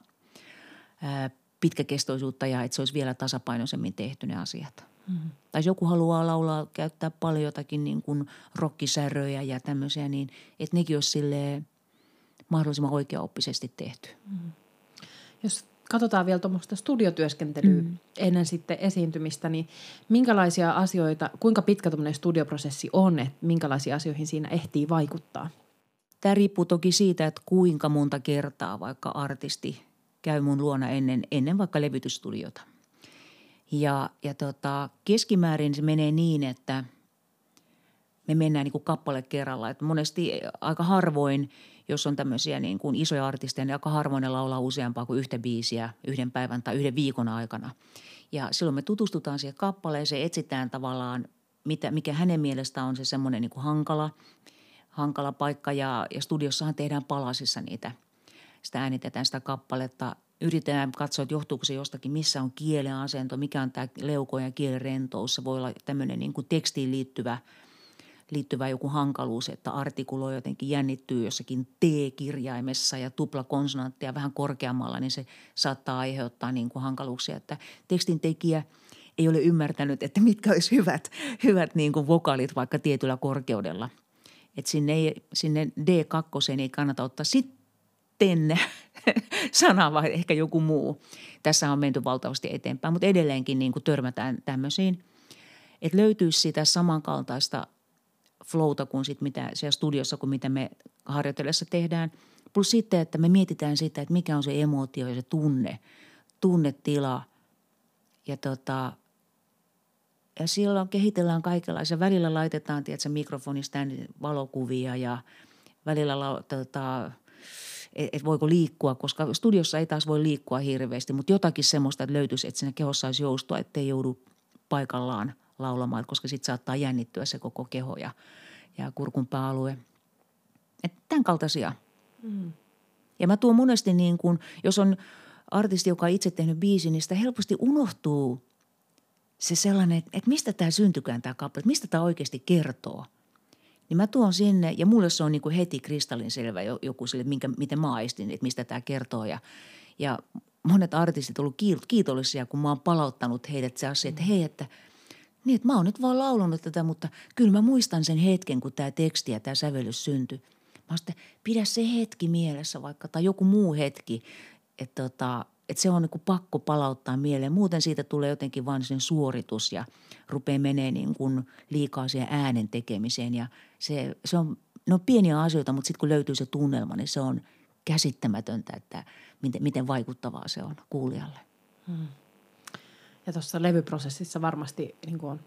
ää, pitkäkestoisuutta ja että se olisi vielä tasapainoisemmin tehty ne asiat. Mm-hmm. Tai jos joku haluaa laulaa, käyttää paljon jotakin niin kuin rockisäröjä ja tämmöisiä, niin että nekin olisi silleen mahdollisimman oikeaoppisesti tehty. Mm-hmm. Jos katsotaan vielä tuommoista studiotyöskentelyä mm. ennen sitten esiintymistä, niin minkälaisia asioita, kuinka pitkä tuommoinen studioprosessi on, että minkälaisiin asioihin siinä ehtii vaikuttaa – Tämä riippuu toki siitä, että kuinka monta kertaa vaikka artisti käy mun luona ennen, ennen vaikka levytysstudiota. Ja, ja tota, keskimäärin se menee niin, että me mennään niin kuin kappale kerralla. Että monesti aika harvoin, jos on tämmöisiä niin kuin isoja artisteja, niin aika harvoin ne laulaa useampaa kuin yhtä biisiä yhden päivän tai yhden viikon aikana. Ja silloin me tutustutaan siihen kappaleeseen, etsitään tavallaan, mitä, mikä hänen mielestään on se semmoinen niin kuin hankala – hankala paikka ja, ja studiossahan tehdään palasissa niitä. Sitä äänitetään sitä kappaletta. Yritetään katsoa, että johtuuko se jostakin, missä on kielen asento, mikä on tämä leuko ja kielen rentous. Se voi olla tämmöinen niin kuin tekstiin liittyvä, liittyvä joku hankaluus, että artikuloi jotenkin jännittyy jossakin T-kirjaimessa ja tuplakonsonanttia vähän korkeammalla, niin se saattaa aiheuttaa niin kuin hankaluuksia, että tekstin tekijä ei ole ymmärtänyt, että mitkä olisi hyvät, hyvät niin kuin vokaalit vaikka tietyllä korkeudella – että sinne, ei, sinne D2 ei kannata ottaa sitten sana, vai ehkä joku muu. Tässä on menty valtavasti eteenpäin, mutta edelleenkin niin kuin törmätään tämmöisiin. Että löytyisi sitä samankaltaista flowta kuin sit mitä siellä studiossa, kuin mitä me harjoitellessa tehdään. Plus sitten, että me mietitään sitä, että mikä on se emootio ja se tunne, tunnetila. Ja tota, ja silloin kehitellään kaikenlaisia. Välillä laitetaan, tiedätkö, mikrofonista valokuvia ja välillä tota, että et voiko liikkua, koska studiossa ei taas voi liikkua hirveästi, mutta jotakin semmoista, että löytyisi, että siinä kehossa olisi joustua, ettei joudu paikallaan laulamaan, koska sitten saattaa jännittyä se koko keho ja, ja kurkun pääalue. Että tämän kaltaisia. Mm. Ja mä tuon monesti niin kuin, jos on artisti, joka on itse tehnyt biisin, niin sitä helposti unohtuu se sellainen, että mistä tämä syntykään tämä kappale, mistä tämä oikeasti kertoo. Niin mä tuon sinne, ja mulle se on niin kuin heti kristallinselvä joku sille, minkä, miten mä aistin, että mistä tämä kertoo. Ja, ja monet artistit ovat olleet kiitollisia, kun mä oon palauttanut heidät se asia, että hei, että niin, että mä oon nyt vaan laulunut tätä, mutta kyllä mä muistan sen hetken, kun tämä teksti ja tämä sävellys syntyi. Mä sitten, pidä se hetki mielessä vaikka, tai joku muu hetki, että tota, että se on niin kuin pakko palauttaa mieleen. Muuten siitä tulee jotenkin vain sen suoritus ja rupeaa menee niin kuin liikaa siihen äänen tekemiseen. Ja se, se on, ne on pieniä asioita, mutta sitten kun löytyy se tunnelma, niin se on käsittämätöntä, että miten, miten vaikuttavaa se on kuulijalle. Hmm. Ja tuossa levyprosessissa varmasti niin kuin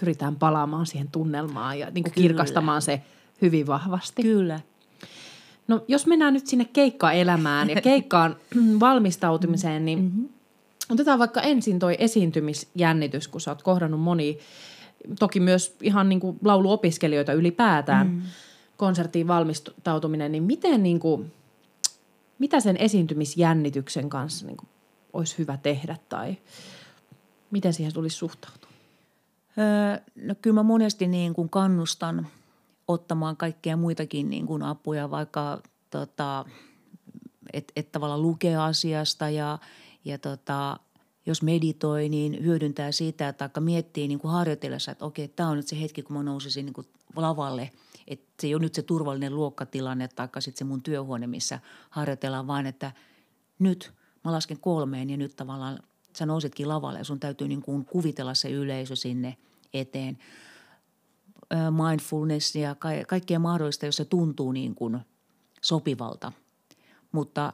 pyritään palaamaan siihen tunnelmaan ja niin kuin kirkastamaan se hyvin vahvasti. Kyllä. No jos mennään nyt sinne keikkaelämään ja keikkaan valmistautumiseen, niin mm-hmm. otetaan vaikka ensin toi esiintymisjännitys, kun sä oot kohdannut moni, toki myös ihan niin kuin lauluopiskelijoita ylipäätään, mm. konserttiin valmistautuminen, niin miten niin kuin, mitä sen esiintymisjännityksen kanssa niin kuin olisi hyvä tehdä tai miten siihen tulisi suhtautua? Öö, no kyllä mä monesti niin kuin kannustan – ottamaan kaikkea muitakin niin kuin apuja, vaikka tota, että et tavallaan lukee asiasta ja, ja tota, jos meditoi, niin hyödyntää sitä, aika miettii niin kuin harjoitellessa, että okei, tämä on nyt se hetki, kun mä nousisin niin kuin lavalle. Että se ei ole nyt se turvallinen luokkatilanne tai sitten se mun työhuone, missä harjoitellaan, vaan että nyt mä lasken kolmeen ja nyt tavallaan sä nousitkin lavalle ja sun täytyy niin kuin kuvitella se yleisö sinne eteen – mindfulnessia, ka- kaikkea mahdollista, jos se tuntuu niin kuin sopivalta. Mutta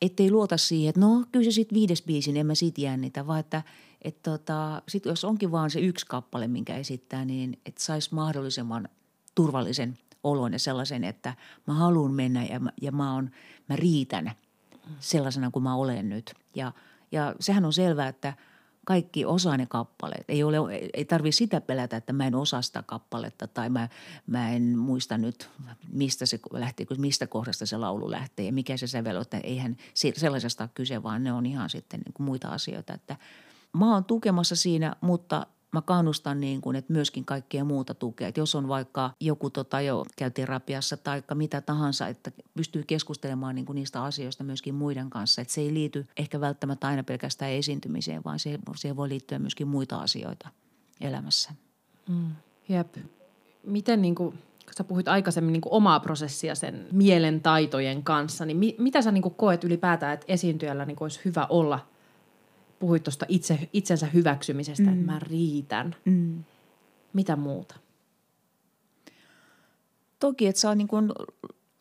ettei luota siihen, että no kyllä se sitten viides biisin, en mä siitä jännitä, vaan että et tota, sit jos onkin vaan se yksi kappale, minkä esittää, niin että saisi mahdollisimman turvallisen olon ja sellaisen, että mä haluan mennä ja, mä, ja mä, on, mä riitän sellaisena kuin mä olen nyt. Ja, ja sehän on selvää, että – kaikki osaa ne kappaleet. Ei, ole, ei tarvitse sitä pelätä, että mä en osaa sitä kappaletta tai mä, mä en muista nyt, mistä se lähtee, mistä kohdasta se laulu lähtee ja mikä se sävel on. Eihän sellaisesta ole kyse, vaan ne on ihan sitten niin kuin muita asioita. Että mä oon tukemassa siinä, mutta mä kannustan niin kuin, että myöskin kaikkea muuta tukea. Että jos on vaikka joku tota jo käy terapiassa tai mitä tahansa, että pystyy keskustelemaan niin kuin niistä asioista myöskin muiden kanssa. Että se ei liity ehkä välttämättä aina pelkästään esiintymiseen, vaan se, siihen voi liittyä myöskin muita asioita elämässä. Mm. Jep. Miten niin kuin, kun sä puhuit aikaisemmin niin kuin omaa prosessia sen mielen taitojen kanssa, niin mi, mitä sä niin kuin koet ylipäätään, että esiintyjällä niin kuin olisi hyvä olla – puhuit tuosta itse, itsensä hyväksymisestä, mm. että mä riitän. Mm. Mitä muuta? Toki, että sä niin kun,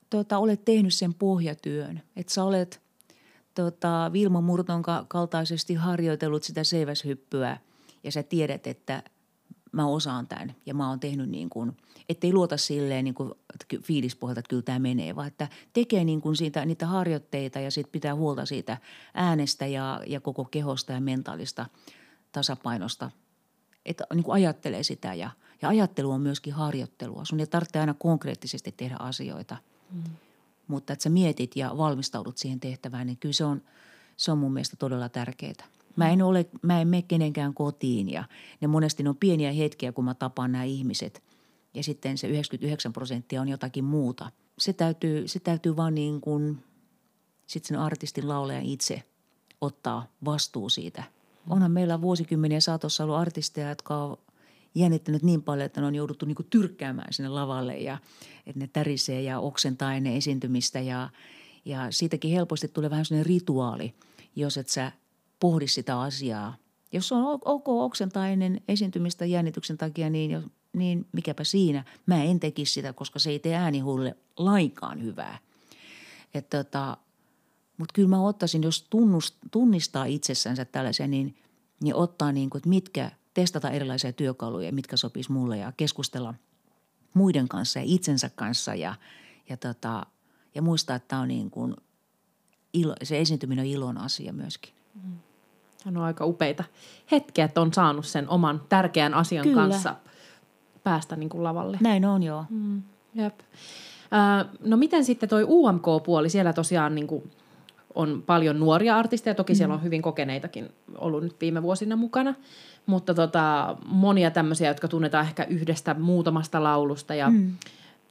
tota, olet tehnyt sen pohjatyön. Että sä olet tota, Vilma Murton kaltaisesti harjoitellut sitä seiväshyppyä ja sä tiedät, että mä osaan tämän ja mä oon tehnyt niin kuin, ettei luota silleen niin kuin fiilispohjalta, että kyllä tämä menee, vaan että tekee niin kuin siitä, niitä harjoitteita ja sitten pitää huolta siitä äänestä ja, ja koko kehosta ja mentaalista tasapainosta. Että niin kuin ajattelee sitä ja, ja ajattelu on myöskin harjoittelua. Sun ei tarvitse aina konkreettisesti tehdä asioita, mm. mutta että sä mietit ja valmistaudut siihen tehtävään, niin kyllä se on, se on mun mielestä todella tärkeää. Mä en, ole, mä en mene kenenkään kotiin ja ne monesti ne on pieniä hetkiä, kun mä tapaan nämä ihmiset. Ja sitten se 99 prosenttia on jotakin muuta. Se täytyy, se täytyy vaan niin kuin sitten sen artistin laulaja itse ottaa vastuu siitä. Onhan meillä vuosikymmeniä saatossa ollut artisteja, jotka on jännittänyt niin paljon, että ne on jouduttu niin tyrkkäämään sinne lavalle ja että ne tärisee ja oksentaa ennen esiintymistä ja, ja siitäkin helposti tulee vähän sellainen rituaali, jos et sä pohdi sitä asiaa. Jos on ok oksentaa ennen esiintymistä jännityksen takia, niin, niin mikäpä siinä. Mä en tekisi sitä, koska se ei tee äänihuulle lainkaan hyvää. tota, Mutta kyllä mä ottaisin, jos tunnust, tunnistaa itsessänsä tällaisen, niin, niin ottaa niin kuin, että mitkä, testata erilaisia työkaluja, mitkä sopis mulle ja keskustella muiden kanssa ja itsensä kanssa ja, ja, tota, ja muistaa, että tämä on niin kuin, ilo, se esiintyminen on ilon asia myöskin. Mm. Hän on aika upeita hetkiä, että on saanut sen oman tärkeän asian Kyllä. kanssa päästä niin kuin lavalle. Näin on, joo. Mm. Jep. Äh, no miten sitten toi UMK-puoli, siellä tosiaan niin kuin on paljon nuoria artisteja, toki mm. siellä on hyvin kokeneitakin ollut nyt viime vuosina mukana, mutta tota, monia tämmöisiä, jotka tunnetaan ehkä yhdestä muutamasta laulusta ja mm.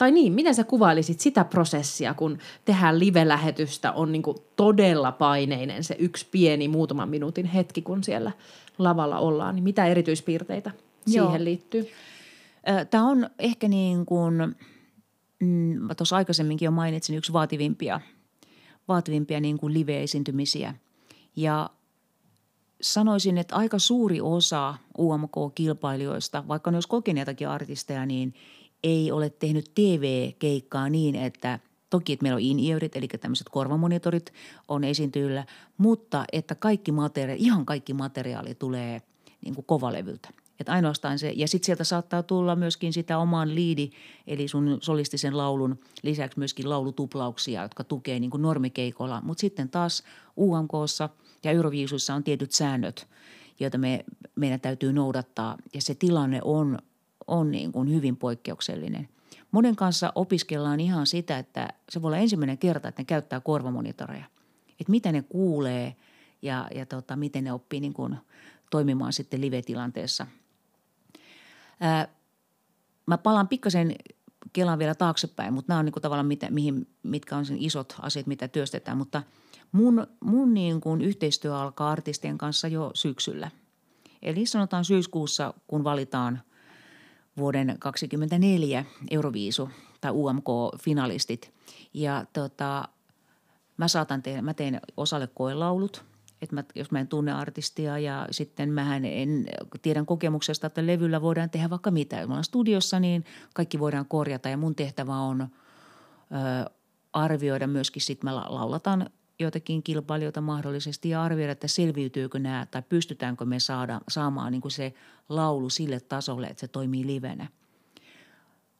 Tai niin, miten sä kuvailisit sitä prosessia, kun tehdään live-lähetystä, on niin todella paineinen se yksi pieni muutaman minuutin hetki, kun siellä lavalla ollaan. Niin mitä erityispiirteitä Joo. siihen liittyy? Tämä on ehkä niin kuin, mm, tuossa aikaisemminkin jo mainitsin, yksi vaativimpia, vaativimpia niin kuin live-esiintymisiä. Ja sanoisin, että aika suuri osa UMK-kilpailijoista, vaikka ne olisi kokeneitakin artisteja, niin ei ole tehnyt TV-keikkaa niin, että toki, että meillä on in eli tämmöiset korvamonitorit on esiintyillä, mutta että kaikki materiaali, ihan kaikki materiaali tulee niin kuin kovalevyltä. Että ainoastaan se, ja sitten sieltä saattaa tulla myöskin sitä omaan liidi, eli sun solistisen laulun lisäksi myöskin laulutuplauksia, jotka tukee niin kuin normikeikolla. Mutta sitten taas UMKssa ja Euroviisuissa on tietyt säännöt, joita me, meidän täytyy noudattaa. Ja se tilanne on, on niin kuin hyvin poikkeuksellinen. Monen kanssa opiskellaan ihan sitä, että se voi olla ensimmäinen kerta, että ne käyttää korvamonitoreja. Että mitä ne kuulee ja, ja tota, miten ne oppii niin kuin toimimaan sitten live-tilanteessa – Ää, mä palaan pikkasen Kelaan vielä taaksepäin, mutta nämä on niin kuin tavallaan mitä, mihin, mitkä on sen isot asiat, mitä työstetään. Mutta mun, mun niin kuin yhteistyö alkaa artistien kanssa jo syksyllä. Eli sanotaan syyskuussa, kun valitaan vuoden 2024 Euroviisu tai UMK-finalistit. Ja tota, mä saatan tehdä, mä teen osalle koelaulut – että mä, jos mä en tunne artistia ja sitten mä en tiedän kokemuksesta, että levyllä voidaan tehdä vaikka mitä. Me ollaan studiossa, niin kaikki voidaan korjata ja mun tehtävä on ö, arvioida myöskin, sitten mä laulataan joitakin kilpailijoita mahdollisesti ja arvioida, että selviytyykö nämä tai pystytäänkö me saada, saamaan niin kuin se laulu sille tasolle, että se toimii livenä.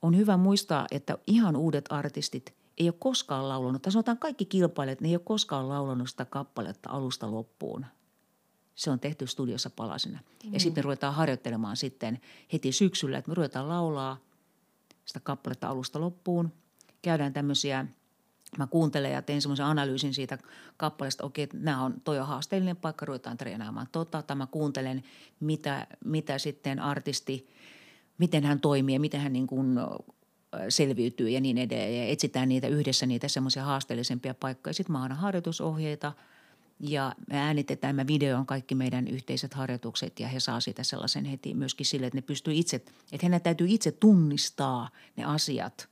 On hyvä muistaa, että ihan uudet artistit – ei ole koskaan laulanut, tai sanotaan kaikki kilpailijat, ne ei ole koskaan laulanut sitä kappaletta alusta loppuun. Se on tehty studiossa palasena. Mm. Ja sitten me ruvetaan harjoittelemaan sitten heti syksyllä, että me ruvetaan laulaa sitä kappaletta alusta loppuun. Käydään tämmöisiä, mä kuuntelen ja teen semmoisen analyysin siitä kappaleesta, okei, nämä on, toi on haasteellinen paikka, ruvetaan treenaamaan tota, tai mä kuuntelen, mitä, mitä sitten artisti, miten hän toimii ja miten hän niin kuin selviytyy ja niin edelleen. Ja etsitään niitä yhdessä niitä semmoisia haasteellisempia paikkoja. Sitten mä annan harjoitusohjeita ja me äänitetään, mä videoon kaikki meidän yhteiset harjoitukset ja he saa sitä sellaisen heti myöskin sille, että ne pystyy itse, että heidän täytyy itse tunnistaa ne asiat.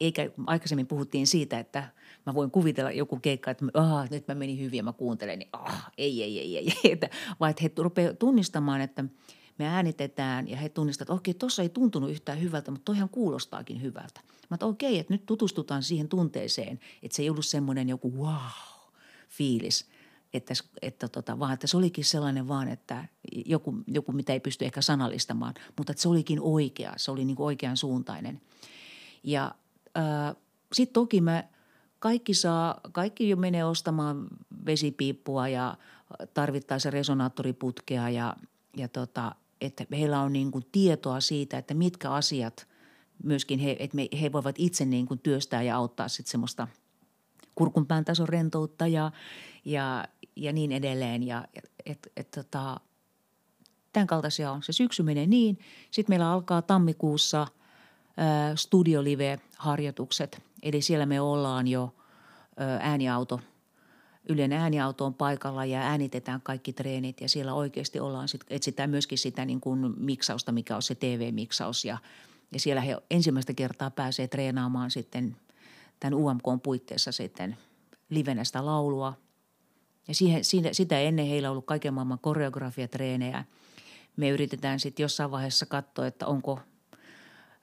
Eikä aikaisemmin puhuttiin siitä, että mä voin kuvitella joku keikka, että ah, nyt mä menin hyvin ja mä kuuntelen, niin ah, ei, ei, ei, ei, ei. Että, vaan että he rupeavat tunnistamaan, että – me äänitetään ja he tunnistavat, että okei, tuossa ei tuntunut yhtään hyvältä, mutta toihan kuulostaakin hyvältä. Mä okei, että nyt tutustutaan siihen tunteeseen, että se ei ollut semmoinen joku wow-fiilis, että, että tota, vaan että se olikin sellainen vaan, että joku, joku mitä ei pysty ehkä sanallistamaan, mutta että se olikin oikea, se oli niin oikean suuntainen. Ja sitten toki mä, kaikki saa, kaikki jo menee ostamaan vesipiippua ja tarvittaessa resonaattoriputkea ja, ja tota, että heillä on niin kuin tietoa siitä, että mitkä asiat myöskin he, että me, he voivat itse niin kuin työstää ja auttaa sitten semmoista kurkunpään tason rentoutta ja, ja, ja niin edelleen. Ja et, et, tota, tämän kaltaisia on. Se syksy menee niin. Sitten meillä alkaa tammikuussa studiolive-harjoitukset. Eli siellä me ollaan jo ää, ääniauto – Ylen ääniauto on paikalla ja äänitetään kaikki treenit ja siellä oikeasti ollaan, sit, etsitään myöskin sitä niin kuin miksausta, mikä on se TV-miksaus ja, ja siellä he ensimmäistä kertaa pääsee treenaamaan sitten tämän UMK puitteissa sitten livenä sitä laulua. Ja siihen, siinä, sitä ennen heillä on ollut kaiken maailman koreografiatreenejä. Me yritetään sitten jossain vaiheessa katsoa, että onko,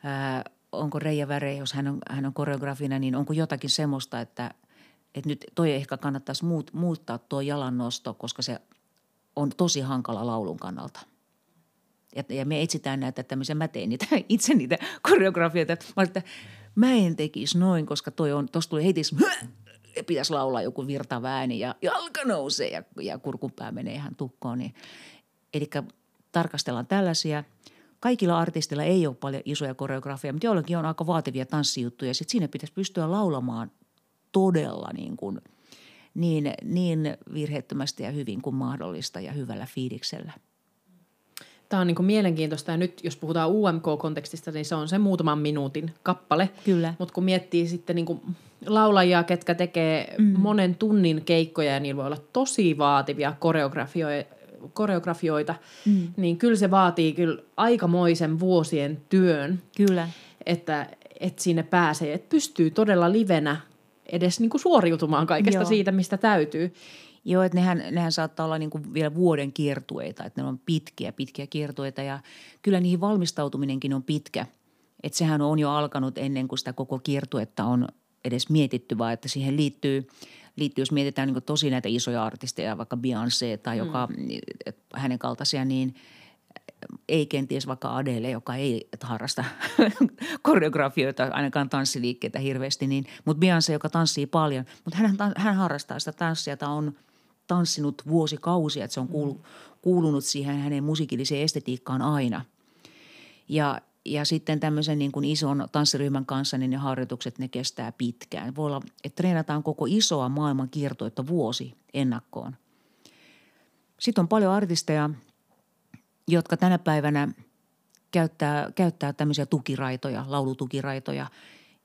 ää, onko Reija Väre, jos hän on, hän on koreografina, niin onko jotakin semmoista, että – että nyt toi ehkä kannattaisi muut, muuttaa tuo jalannosto, koska se on tosi hankala laulun kannalta. Ja, ja me etsitään näitä tämmöisiä, mä tein niitä, itse niitä koreografioita. Mä että mä en tekisi noin, koska toi on, tosta tuli heti pitäisi laulaa joku virtava ääni ja jalka nousee ja, ja kurkunpää menee ihan tukkoon. Niin. Eli tarkastellaan tällaisia. Kaikilla artisteilla ei ole paljon isoja koreografia, mutta joillakin on aika vaativia tanssijuttuja. Sitten siinä pitäisi pystyä laulamaan todella niin, kuin, niin, niin virheettömästi ja hyvin kuin mahdollista ja hyvällä fiiliksellä. Tämä on niin kuin mielenkiintoista ja nyt jos puhutaan UMK-kontekstista, niin se on se muutaman minuutin kappale. Kyllä. Mutta kun miettii sitten niin kuin laulajia, ketkä tekee mm. monen tunnin keikkoja ja niillä voi olla tosi vaativia koreografioita, koreografioita mm. niin kyllä se vaatii kyllä aikamoisen vuosien työn. Kyllä. Että, että sinne pääsee, että pystyy todella livenä edes niin kuin suoriutumaan kaikesta Joo. siitä, mistä täytyy. Joo, että nehän, nehän saattaa olla niin kuin vielä vuoden kiertueita, että ne on pitkiä, pitkiä kiertueita ja kyllä niihin valmistautuminenkin on pitkä. Että sehän on jo alkanut ennen kuin sitä koko kiertuetta on edes mietitty, vaan että siihen liittyy, liittyy jos mietitään niin tosi näitä isoja artisteja, vaikka Beyoncé tai joka, mm. hänen kaltaisia, niin ei kenties vaikka Adele, joka ei harrasta koreografioita, ainakaan tanssiliikkeitä hirveästi, niin, mutta Beyoncé, joka tanssii paljon, mutta hän, hän harrastaa sitä tanssia, jota on tanssinut vuosikausia, että se on kuulu, kuulunut siihen hänen musiikilliseen estetiikkaan aina. Ja ja sitten tämmöisen niin kuin ison tanssiryhmän kanssa, niin ne harjoitukset ne kestää pitkään. Voi olla, että treenataan koko isoa maailman kiertoetta vuosi ennakkoon. Sitten on paljon artisteja, jotka tänä päivänä käyttää, käyttää tämmöisiä tukiraitoja, laulutukiraitoja.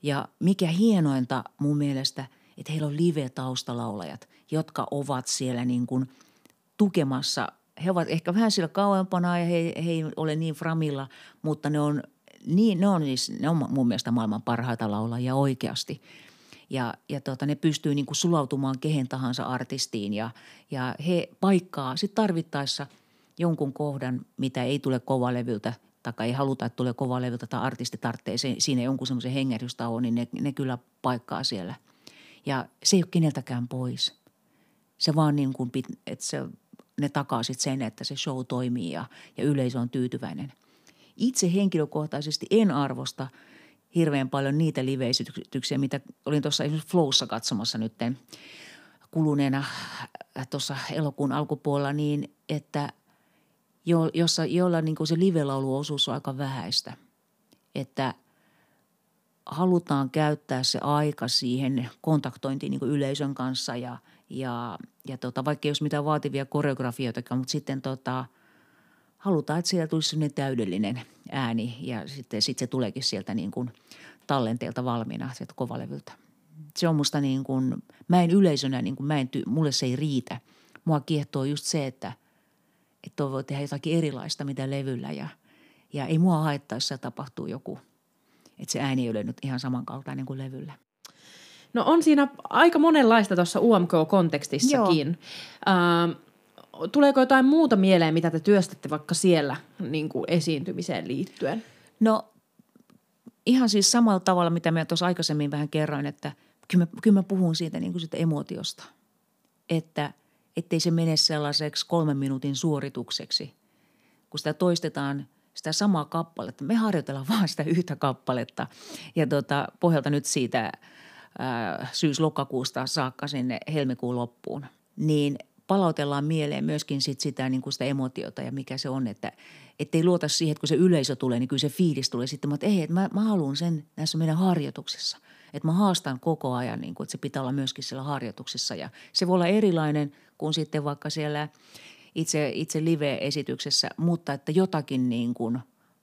Ja mikä hienointa mun mielestä, että heillä on live-taustalaulajat, jotka ovat siellä niin kuin tukemassa he ovat ehkä vähän sillä kauempana ja he, he ei ole niin framilla, mutta ne on, niin, ne on, siis, ne on mun mielestä maailman parhaita laulajia oikeasti. Ja, ja tota, ne pystyy niin kuin sulautumaan kehen tahansa artistiin ja, ja he paikkaa sitten tarvittaessa jonkun kohdan, mitä ei tule kovalevyltä tai ei haluta, että tulee kovalevyltä tai artisti tarvitsee siinä jonkun semmoisen hengähdystauon, niin ne, ne kyllä paikkaa siellä. Ja se ei ole keneltäkään pois. Se vaan niin kuin, että se ne takaa sit sen, että se show toimii ja, ja yleisö on tyytyväinen. Itse henkilökohtaisesti en arvosta hirveän paljon niitä live-esityksiä, mitä olin tuossa esimerkiksi Flowssa katsomassa nytten kuluneena äh, tuossa elokuun alkupuolella niin, että jo, jossa, jolla niin se live-lauluosuus on aika vähäistä. Että halutaan käyttää se aika siihen kontaktointiin niin yleisön kanssa ja – ja, ja tota, vaikka ei olisi mitään vaativia koreografioita, mutta sitten tota, halutaan, että siellä tulisi sellainen täydellinen ääni ja sitten sit se tuleekin sieltä niin kuin tallenteelta valmiina sieltä kovalevyltä. Se on musta niin kuin, mä en yleisönä, niin kuin mä en, mulle se ei riitä. Mua kiehtoo just se, että, että voi tehdä jotakin erilaista mitä levyllä ja, ja ei mua haittaa, jos se tapahtuu joku, että se ääni ei ole nyt ihan samankaltainen kuin levyllä. No on siinä aika monenlaista tuossa UMK-kontekstissakin. Uh, tuleeko jotain muuta mieleen, mitä te työstätte vaikka siellä niin kuin esiintymiseen liittyen? No ihan siis samalla tavalla, mitä mä tuossa aikaisemmin vähän kerroin, että kyllä mä, kyllä mä puhun siitä, niin kuin siitä emotiosta. Että ettei se mene sellaiseksi kolmen minuutin suoritukseksi, kun sitä toistetaan sitä samaa kappaletta. Me harjoitellaan vaan sitä yhtä kappaletta ja tota, pohjalta nyt siitä – syys-lokakuusta saakka sinne helmikuun loppuun, niin palautellaan mieleen myöskin sit sitä, niin kuin sitä emotiota ja mikä se on, että ei luota siihen, että kun se yleisö tulee, niin kyllä se fiilis tulee sitten, että ei, että mä, mä haluan sen näissä meidän harjoituksissa. Että mä haastan koko ajan, niin kuin, että se pitää olla myöskin siellä harjoituksissa ja se voi olla erilainen kuin sitten vaikka siellä itse, itse live-esityksessä, mutta että jotakin niin kuin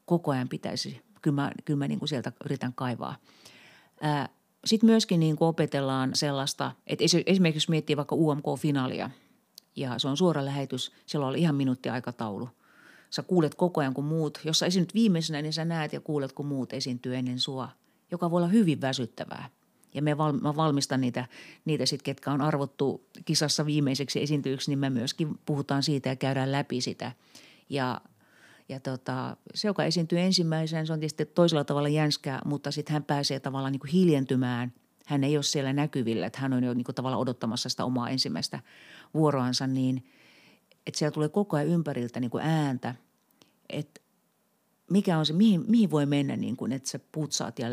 koko ajan pitäisi, kyllä mä, kyllä mä niin kuin sieltä yritän kaivaa. Ää, sitten myöskin niin kuin opetellaan sellaista, että esimerkiksi jos miettii vaikka UMK-finaalia ja se on suora lähetys, siellä on ihan minuutti aikataulu. Sä kuulet koko ajan kun muut, jos sä esiinnyt viimeisenä, niin sä näet ja kuulet kun muut esiintyy ennen sua, joka voi olla hyvin väsyttävää. Ja me val, mä valmistan niitä, niitä sitten, ketkä on arvottu kisassa viimeiseksi esiintyjiksi, niin me myöskin puhutaan siitä ja käydään läpi sitä. Ja ja tota, se, joka esiintyy ensimmäisenä, se on tietysti toisella tavalla jänskää, mutta sitten hän pääsee tavallaan niin kuin hiljentymään. Hän ei ole siellä näkyvillä, että hän on jo niin kuin tavallaan odottamassa sitä omaa ensimmäistä vuoroansa, niin että siellä tulee koko ajan ympäriltä niin kuin ääntä, että mikä on se, mihin, mihin voi mennä, niin kuin, että sä putsaat ja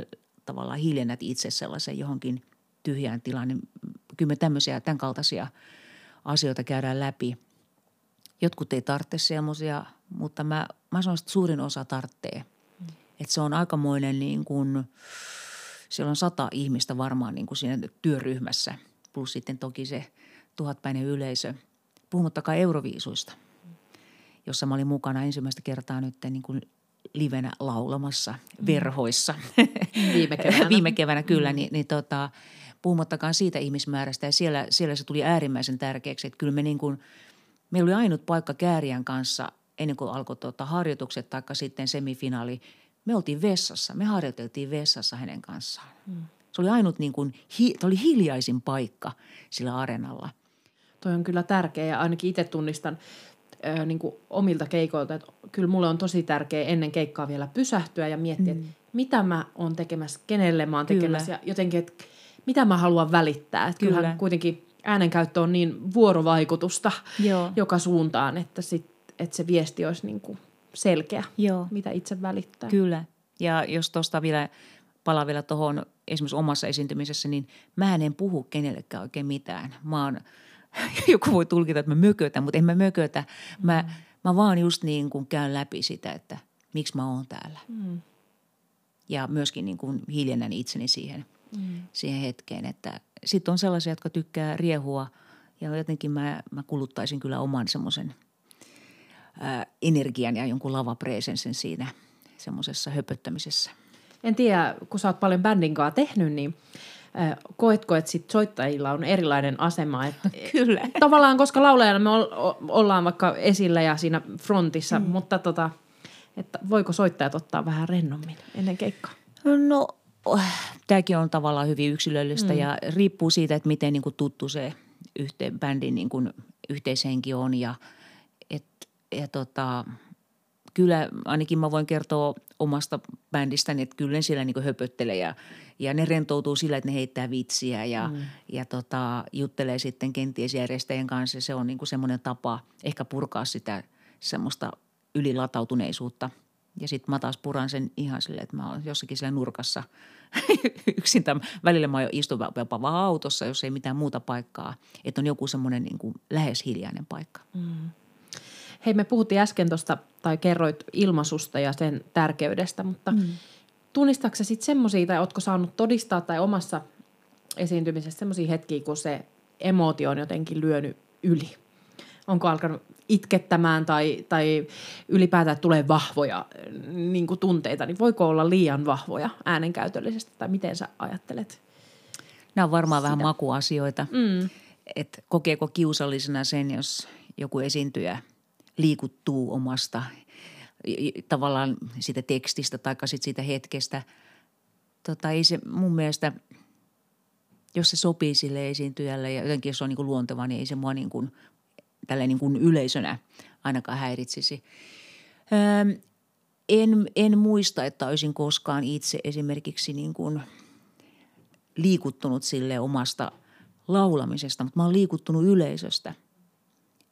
tavallaan hiljennät itse sellaisen johonkin tyhjään tilaan. Niin kyllä me tämmöisiä, tämän kaltaisia asioita käydään läpi. Jotkut ei tarvitse semmoisia – mutta mä, mä sanon, että suurin osa tarttee. Mm. Että se on aikamoinen niin kuin, siellä on sata ihmistä varmaan niin kuin siinä työryhmässä, plus sitten toki se tuhatpäinen yleisö, puhumattakaan euroviisuista, jossa mä olin mukana ensimmäistä kertaa nyt niin kuin livenä laulamassa mm. verhoissa. Viime keväänä. Viime keväänä kyllä, mm. niin, niin tota, puhumattakaan siitä ihmismäärästä. Ja siellä, siellä se tuli äärimmäisen tärkeäksi, että kyllä me niin kuin, meillä oli ainut paikka Kääriän kanssa ennen kuin alkoi tota harjoitukset tai sitten semifinaali. Me oltiin vessassa, me harjoiteltiin vessassa hänen kanssaan. Mm. Se oli ainut niin kuin, hi, oli hiljaisin paikka sillä areenalla. Toi on kyllä tärkeä ja ainakin itse tunnistan ö, niin kuin omilta keikoilta, että kyllä mulle on tosi tärkeää ennen keikkaa vielä pysähtyä ja miettiä, mm. että mitä mä oon tekemässä, kenelle mä oon tekemässä kyllä. ja jotenkin, että mitä mä haluan välittää. Että Kyllä. kyllähän kuitenkin äänenkäyttö on niin vuorovaikutusta Joo. joka suuntaan, että, sit, että se viesti olisi niin kuin selkeä, Joo. mitä itse välittää. Kyllä. Ja jos tuosta vielä palaa vielä tuohon esimerkiksi omassa esiintymisessä, niin mä en puhu kenellekään oikein mitään. Mä oon, joku voi tulkita, että mä mökötän, mutta en mä mökötä. Mä, mm. mä vaan just niin kuin käyn läpi sitä, että miksi mä oon täällä. Mm. Ja myöskin niin kuin hiljennän itseni siihen – mm. siihen hetkeen. Että sitten on sellaisia, jotka tykkää riehua ja jotenkin mä, mä kuluttaisin kyllä oman semmoisen energian ja jonkun lavapresensen siinä semmoisessa höpöttämisessä. En tiedä, kun sä oot paljon bändin kanssa tehnyt, niin koetko, että sit soittajilla on erilainen asema? Että Kyllä. Tavallaan, koska laulajana me ollaan vaikka esillä ja siinä frontissa, mm. mutta tota, että voiko soittajat ottaa vähän rennommin ennen keikkaa? No tämäkin on tavallaan hyvin yksilöllistä mm. ja riippuu siitä, että miten niin kuin tuttu se yhteen, bändin niin kuin yhteishenki on ja, ja tota, kyllä ainakin mä voin kertoa omasta bändistäni, että kyllä ne siellä niin höpöttelee ja, ja ne rentoutuu sillä, että ne heittää vitsiä ja, mm. ja tota, juttelee sitten kenties järjestäjien kanssa. Se on niin semmoinen tapa ehkä purkaa sitä semmoista ylilatautuneisuutta – ja sitten mä taas puran sen ihan silleen, että mä oon jossakin siellä nurkassa yksin. Tämän, välillä mä istun jopa vaan autossa, jos ei mitään muuta paikkaa. Että on joku semmoinen niin lähes hiljainen paikka. Mm. Hei, me puhuttiin äsken tuosta, tai kerroit ilmaisusta ja sen tärkeydestä, mutta mm. tunnistatko sä sitten semmoisia, tai ootko saanut todistaa tai omassa esiintymisessä semmoisia hetkiä, kun se emootio on jotenkin lyönyt yli? Onko alkanut itkettämään tai, tai ylipäätään tulee vahvoja niin kuin tunteita, niin voiko olla liian vahvoja äänenkäytöllisesti tai miten sä ajattelet? Nämä on varmaan sitä? vähän makuasioita. Mm. Että kokeeko kiusallisena sen, jos joku esiintyjä liikuttuu omasta tavallaan siitä tekstistä tai sitten siitä hetkestä. Tota, ei se mun mielestä, jos se sopii sille esiintyjälle ja jotenkin jos on niin kuin luonteva, niin ei se mua niin kuin niin kuin yleisönä ainakaan häiritsisi. Öö, en, en muista, että olisin koskaan itse esimerkiksi niin kuin liikuttunut sille omasta laulamisesta, mutta mä oon liikuttunut yleisöstä.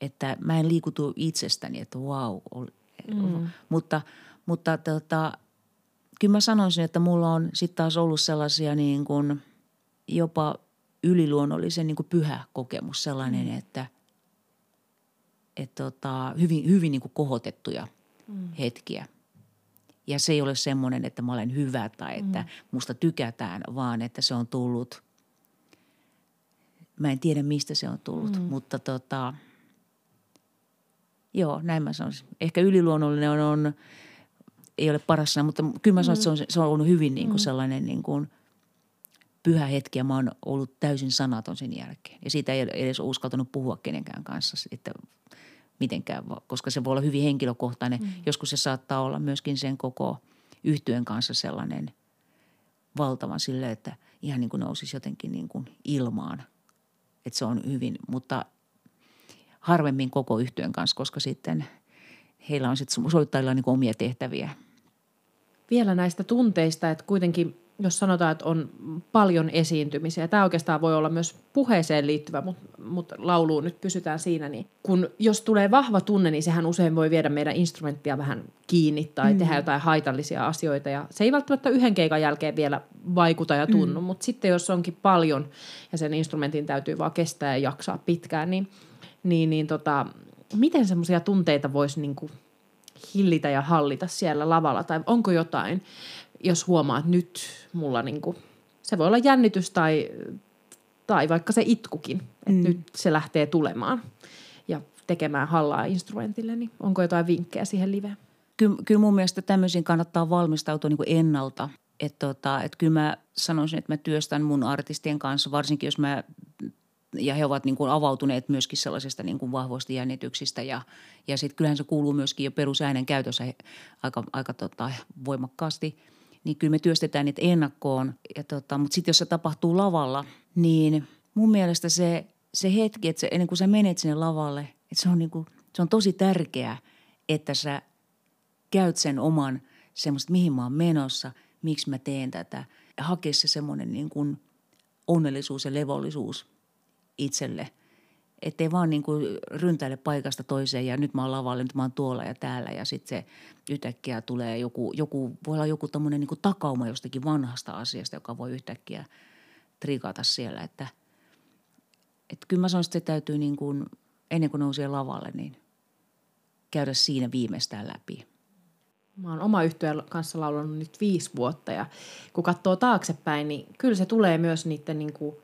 Että mä en liikutu itsestäni, että wow. Mm. Mutta, mutta tota, kyllä mä sanoisin, että mulla on sitten taas ollut sellaisia niin kuin jopa yliluonnollisen niin kuin pyhä kokemus sellainen, mm. että – et tota, hyvin, hyvin niin kuin kohotettuja mm. hetkiä. Ja se ei ole semmoinen, että mä olen hyvä tai että mm. musta tykätään, vaan että se on tullut, mä en tiedä mistä se on tullut, mm. mutta tota, joo, näin mä sanoisin. Ehkä yliluonnollinen on, on ei ole paras sana, mutta kyllä mä sanon, mm. että se on, se on ollut hyvin niin kuin mm. sellainen niin kuin pyhä hetki ja mä oon ollut täysin sanaton sen jälkeen. Ja siitä ei edes uskaltanut puhua kenenkään kanssa, että mitenkään, koska se voi olla hyvin henkilökohtainen. Mm. Joskus se saattaa olla myöskin sen koko yhtyön kanssa sellainen valtavan sille, että ihan niin kuin nousisi jotenkin niin kuin ilmaan. Että se on hyvin, mutta harvemmin koko yhtyön kanssa, koska sitten heillä on sitten soittajilla niin omia tehtäviä. Vielä näistä tunteista, että kuitenkin jos sanotaan, että on paljon esiintymisiä, tämä oikeastaan voi olla myös puheeseen liittyvä, mutta, mutta lauluun nyt pysytään siinä, niin kun jos tulee vahva tunne, niin sehän usein voi viedä meidän instrumenttia vähän kiinni tai mm. tehdä jotain haitallisia asioita ja se ei välttämättä yhden keikan jälkeen vielä vaikuta ja tunnu, mm. mutta sitten jos onkin paljon ja sen instrumentin täytyy vaan kestää ja jaksaa pitkään, niin, niin, niin tota, miten semmoisia tunteita voisi niin hillitä ja hallita siellä lavalla? Tai onko jotain, jos huomaa, että nyt mulla niinku, se voi olla jännitys tai, tai vaikka se itkukin, että mm. nyt se lähtee tulemaan ja tekemään hallaa instrumentille, niin onko jotain vinkkejä siihen liveen? Kyllä, kyllä mun mielestä tämmöisiin kannattaa valmistautua niin kuin ennalta. Että tota, et kyllä mä sanoisin, että mä työstän mun artistien kanssa, varsinkin jos mä ja he ovat niin kuin avautuneet myöskin sellaisista niin kuin vahvoista jännityksistä ja, ja sitten kyllähän se kuuluu myöskin jo perusäänen käytössä aika, aika tota, voimakkaasti. Niin kyllä me työstetään niitä ennakkoon, ja tota, mutta sitten jos se tapahtuu lavalla, niin mun mielestä se, se hetki, että se, ennen kuin sä menet sinne lavalle, että se on, niin kuin, se on tosi tärkeää, että sä käyt sen oman semmoista, mihin mä oon menossa, miksi mä teen tätä. Ja hakea se semmoinen niin kuin onnellisuus ja levollisuus itselle. Ettei vaan niin kuin ryntäile paikasta toiseen ja nyt mä oon lavalle, nyt mä oon tuolla ja täällä ja sitten se yhtäkkiä tulee joku, joku voi olla joku tommonen niin kuin takauma jostakin vanhasta asiasta, joka voi yhtäkkiä trikata siellä. Että, että kyllä mä sanoisin, että se täytyy niin kuin, ennen kuin nousee lavalle, niin käydä siinä viimeistään läpi. Mä oon oma yhtyeen kanssa laulanut nyt viisi vuotta ja kun katsoo taaksepäin, niin kyllä se tulee myös niiden niin kuin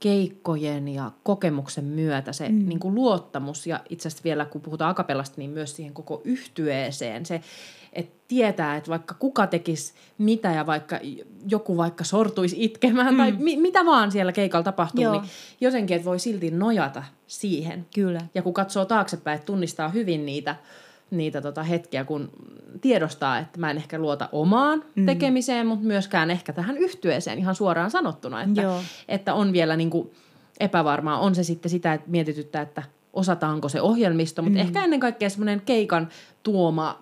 keikkojen ja kokemuksen myötä se mm. niin kuin luottamus ja itse asiassa vielä kun puhutaan akapellasta, niin myös siihen koko yhtyeeseen. Se, että tietää, että vaikka kuka tekisi mitä ja vaikka joku vaikka sortuisi itkemään mm. tai mi- mitä vaan siellä keikalla tapahtuu, Joo. niin jotenkin, että voi silti nojata siihen. Kyllä. Ja kun katsoo taaksepäin, että tunnistaa hyvin niitä – niitä tota hetkiä, kun tiedostaa, että mä en ehkä luota omaan mm. tekemiseen, mutta myöskään ehkä tähän yhtyeeseen ihan suoraan sanottuna, että, Joo. että on vielä niin kuin epävarmaa. On se sitten sitä, että mietityttää, että osataanko se ohjelmisto, mutta mm. ehkä ennen kaikkea semmoinen keikan tuoma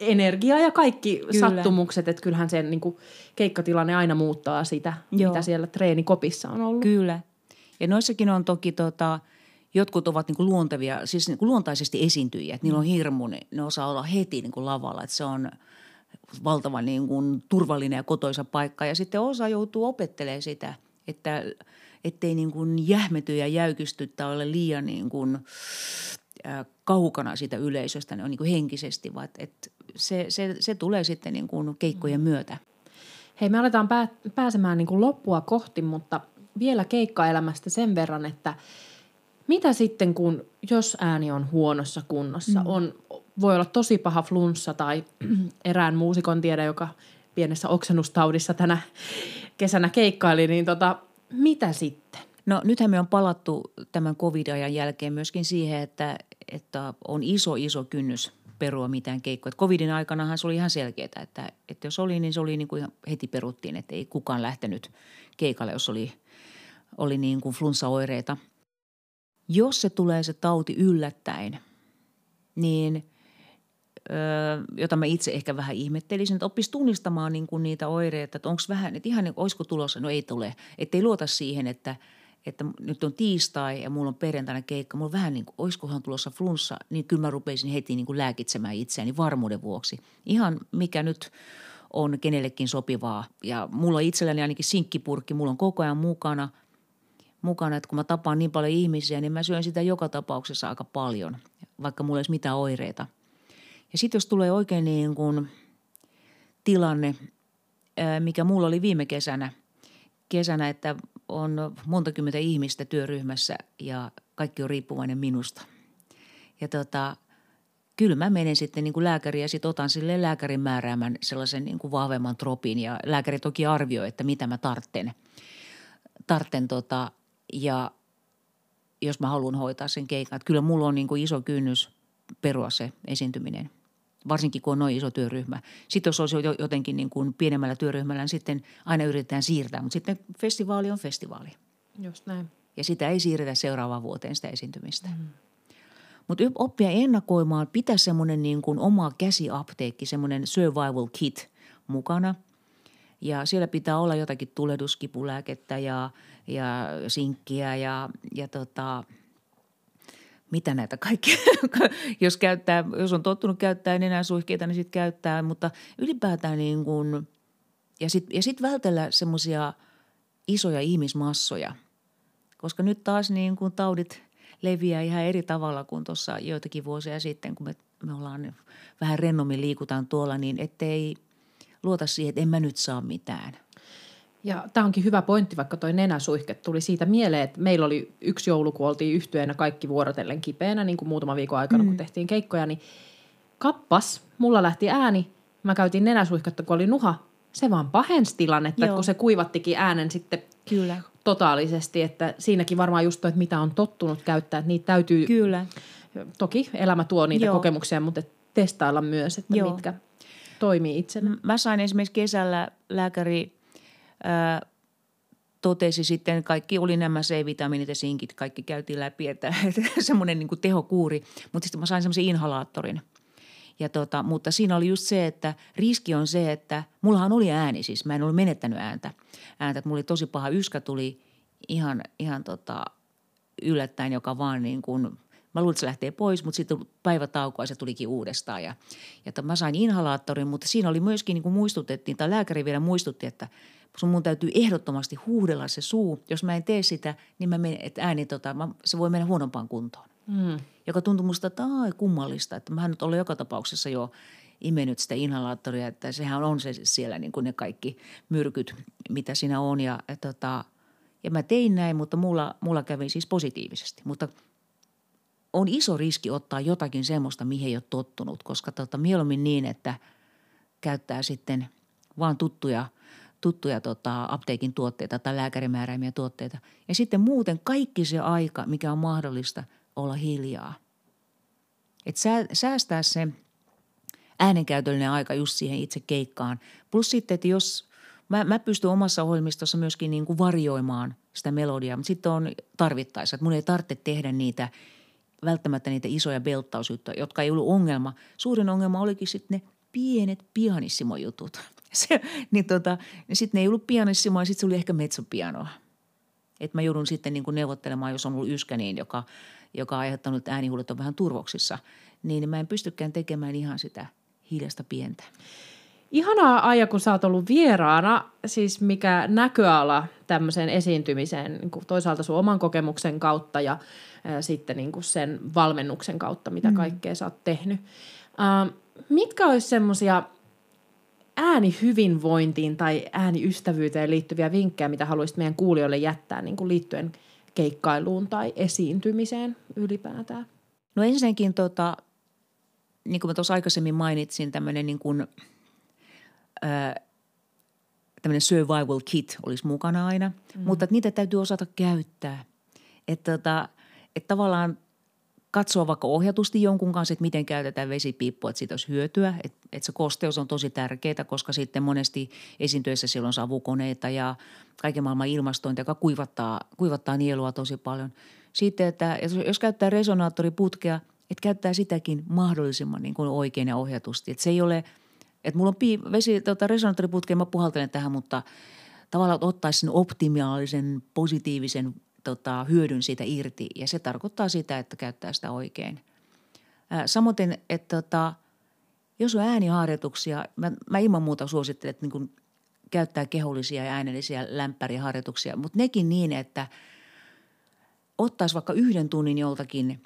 energia ja kaikki Kyllä. sattumukset, että kyllähän se niin kuin, keikkatilanne aina muuttaa sitä, Joo. mitä siellä treenikopissa on ollut. Kyllä. Ja noissakin on toki tota, jotkut ovat niin kuin luontevia, siis niin kuin luontaisesti esiintyjiä. Että niillä on hirmu, ne osaa olla heti niin kuin lavalla. Että se on valtavan niin kuin turvallinen ja kotoisa paikka. Ja sitten osa joutuu opettelemaan sitä, että ettei niin kuin jähmety ja jäykisty tai ole liian niin kuin, äh, kaukana siitä yleisöstä ne on niin kuin henkisesti, vaan että se, se, se tulee sitten niin kuin keikkojen mm. myötä. Hei, me aletaan pää, pääsemään niin kuin loppua kohti, mutta vielä keikkaelämästä sen verran, että – mitä sitten, kun jos ääni on huonossa kunnossa, mm. on, voi olla tosi paha flunssa tai erään muusikon tiedä, joka pienessä oksennustaudissa tänä kesänä keikkaili, niin tota, mitä sitten? No nythän me on palattu tämän covid-ajan jälkeen myöskin siihen, että, että on iso, iso kynnys perua mitään keikkoja. Covidin aikanahan se oli ihan selkeää, että, että jos oli, niin se oli niin kuin heti peruttiin, että ei kukaan lähtenyt keikalle, jos oli, oli niin kuin flunssaoireita – jos se tulee se tauti yllättäen, niin jota mä itse ehkä vähän ihmettelisin, että oppisi tunnistamaan niin kuin niitä oireita, että onko vähän, että ihan, olisiko tulossa, no ei tule. Että ei luota siihen, että, että nyt on tiistai ja mulla on perjantaina keikka, mulla on vähän niin kuin, olisikohan tulossa flunssa, niin kyllä mä rupeisin heti niin kuin lääkitsemään itseäni varmuuden vuoksi. Ihan mikä nyt on kenellekin sopivaa. Ja mulla itselläni ainakin sinkkipurkki, mulla on koko ajan mukana – mukana, että kun mä tapaan niin paljon ihmisiä, niin mä syön sitä joka tapauksessa aika paljon, vaikka mulla ei olisi mitään oireita. Ja sitten jos tulee oikein niin kuin tilanne, mikä mulla oli viime kesänä, kesänä, että on monta kymmentä ihmistä työryhmässä ja kaikki on riippuvainen minusta. Ja tota, kyllä mä menen sitten niin kuin lääkäriin ja sitten otan sille lääkärin määräämän sellaisen niin kuin vahvemman tropin ja lääkäri toki arvioi, että mitä mä tartten, tartten tota, ja jos mä haluan hoitaa sen keikan. Että kyllä mulla on niin kuin iso kynnys perua se esiintyminen, varsinkin kun on noin iso työryhmä. Sitten jos olisi jotenkin niin kuin pienemmällä työryhmällä, niin sitten aina yritetään siirtää, mutta sitten festivaali on festivaali. Just näin. Ja sitä ei siirretä seuraavaan vuoteen sitä esiintymistä. Mm. Mutta oppia ennakoimaan, pitää semmoinen niin kuin oma käsiapteekki, semmoinen survival kit mukana – ja siellä pitää olla jotakin tulehduskipulääkettä ja, ja sinkkiä ja, ja tota, mitä näitä kaikkia, jos käyttää, jos on tottunut käyttää suihkeita, niin sitten käyttää, mutta ylipäätään niin kuin, ja sitten ja sit vältellä semmoisia isoja ihmismassoja, koska nyt taas niin kuin taudit leviää ihan eri tavalla kuin tuossa joitakin vuosia sitten, kun me, me ollaan vähän rennommin liikutaan tuolla, niin ettei luota siihen, että en mä nyt saa mitään. Ja tämä onkin hyvä pointti, vaikka toi nenäsuihke tuli siitä mieleen, että meillä oli yksi joulu, kun oltiin yhtyenä kaikki vuorotellen kipeänä, niin kuin muutama viikon aikana, mm. kun tehtiin keikkoja, niin kappas, mulla lähti ääni, mä käytin nenäsuihketta, kun oli nuha, se vaan pahensi tilannetta, Joo. kun se kuivattikin äänen sitten Kyllä. totaalisesti, että siinäkin varmaan just toi, että mitä on tottunut käyttää, että niitä täytyy, Kyllä. toki elämä tuo niitä Joo. kokemuksia, mutta testailla myös, että Joo. mitkä toimii itsenä. Mä sain esimerkiksi kesällä lääkäri ää, totesi sitten, kaikki oli nämä C-vitamiinit ja sinkit, kaikki käytiin läpi, että, että semmoinen niin tehokuuri. Mutta sitten mä sain semmoisen inhalaattorin – ja tota, mutta siinä oli just se, että riski on se, että mullahan oli ääni siis, mä en ollut menettänyt ääntä. ääntä että mulla oli tosi paha yskä tuli ihan, ihan tota, yllättäen, joka vaan niin kuin, mä luulin, että se lähtee pois, mutta sitten päivä taukoa se tulikin uudestaan. Ja, ja mä sain inhalaattorin, mutta siinä oli myöskin niin kuin muistutettiin, tai lääkäri vielä muistutti, että sun mun täytyy ehdottomasti huudella se suu. Jos mä en tee sitä, niin mä menen, että ääni, tota, mä, se voi mennä huonompaan kuntoon. Mm. Joka tuntui musta tai kummallista, että mä nyt olen joka tapauksessa jo imennyt sitä inhalaattoria, että sehän on se siellä niin kuin ne kaikki myrkyt, mitä siinä on. Ja, ja, tota, ja mä tein näin, mutta mulla, mulla kävi siis positiivisesti. Mutta on iso riski ottaa jotakin semmoista, mihin ei ole tottunut, koska tota, mieluummin niin, että käyttää sitten vaan tuttuja, tuttuja tota, apteekin tuotteita tai lääkärimääräämiä tuotteita. Ja sitten muuten kaikki se aika, mikä on mahdollista – olla hiljaa. Et säästää se äänenkäytöllinen aika just siihen itse keikkaan. Plus sitten, että jos mä, mä pystyn omassa ohjelmistossa myöskin niin kuin varjoimaan sitä melodiaa, mutta sitten on tarvittaessa, että mun ei tarvitse tehdä niitä välttämättä niitä isoja belttausjuttuja, jotka ei ollut ongelma. Suurin ongelma olikin sitten ne pienet pianissimo-jutut. Se, niin tota, niin sitten ne ei ollut pianissimoa, sitten se oli ehkä metsopianoa. Että mä joudun sitten niin kuin neuvottelemaan, jos on ollut yskä niin, joka – joka on aiheuttanut äänihuulet on vähän turvoksissa, niin mä en pystykään tekemään ihan sitä hiljasta pientä. Ihanaa Aija, kun sä oot ollut vieraana, siis mikä näköala tämmöiseen esiintymiseen niin kuin toisaalta sun oman kokemuksen kautta ja ää, sitten niin kuin sen valmennuksen kautta, mitä mm. kaikkea sä oot tehnyt. Ää, mitkä olisi semmoisia äänihyvinvointiin tai ääniystävyyteen liittyviä vinkkejä, mitä haluaisit meidän kuulijoille jättää niin kuin liittyen – keikkailuun tai esiintymiseen ylipäätään? No ensinnäkin, tota, niin kuin mä tuossa aikaisemmin mainitsin, tämmöinen niin kuin, äh, tämmöinen survival kit olisi mukana aina, mm. mutta että niitä täytyy osata käyttää. Että tota, et tavallaan katsoa vaikka ohjatusti jonkun kanssa, että miten käytetään vesipiippua, että siitä olisi hyötyä. Että, että se kosteus on tosi tärkeää, koska sitten monesti esiintyessä siellä on savukoneita ja kaiken maailman ilmastointi, joka kuivattaa, kuivattaa nielua tosi paljon. Sitten, että jos käyttää resonaattoriputkea, että käyttää sitäkin mahdollisimman niin kuin oikein ja ohjatusti. Että se ei ole, että mulla on pii, vesi, tota, resonaattoriputkea, mä puhaltelen tähän, mutta tavallaan ottaisi sen optimaalisen, positiivisen tota, hyödyn siitä irti ja se tarkoittaa sitä, että käyttää sitä oikein. Ää, samoin, että tota, jos on ääniharjoituksia, mä, mä ilman muuta suosittelen, että niin käyttää kehollisia ja äänellisiä lämpäriharjoituksia, mutta nekin niin, että ottaisi vaikka yhden tunnin joltakin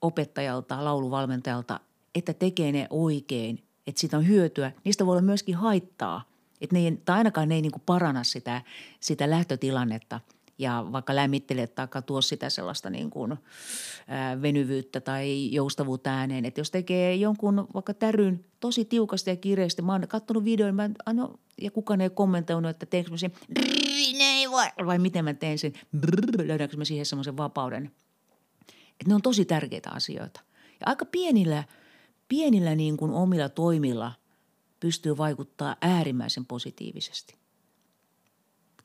opettajalta, lauluvalmentajalta, että tekee ne oikein, että siitä on hyötyä. Niistä voi olla myöskin haittaa, että ne ei, tai ainakaan ne ei niin paranna sitä, sitä lähtötilannetta – ja vaikka lämmittelee tai tuo sitä sellaista niin kuin, venyvyyttä tai joustavuutta ääneen. Että jos tekee jonkun vaikka täryn tosi tiukasti ja kireesti, mä oon katsonut videon mä ano, ja kukaan ei kommentoinut, että teenkö mä sen vai miten mä teen sen, löydänkö mä siihen semmoisen vapauden. Että ne on tosi tärkeitä asioita. Ja aika pienillä, pienillä niin kuin omilla toimilla pystyy vaikuttaa äärimmäisen positiivisesti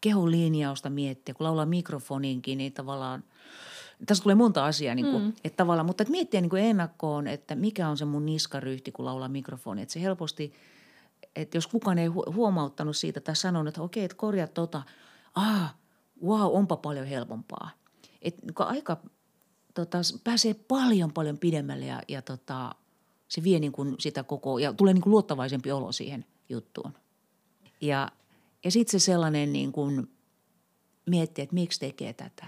kehon linjausta miettiä, kun laulaa mikrofoniinkin, niin tavallaan tässä tulee monta asiaa, niin kuin, mm. että tavallaan, mutta että miettiä niin kuin ennakkoon, että mikä on se mun niskaryhti, kun laulaa mikrofoni. Että se helposti, että jos kukaan ei huomauttanut siitä tai sanonut, että okei, että korjaa tota, ah, wow, onpa paljon helpompaa. Että niin aika tota, pääsee paljon, paljon pidemmälle ja, ja tota, se vie niin kuin sitä koko, ja tulee niin kuin luottavaisempi olo siihen juttuun. Ja ja sitten se sellainen niin kuin miettiä, että miksi tekee tätä.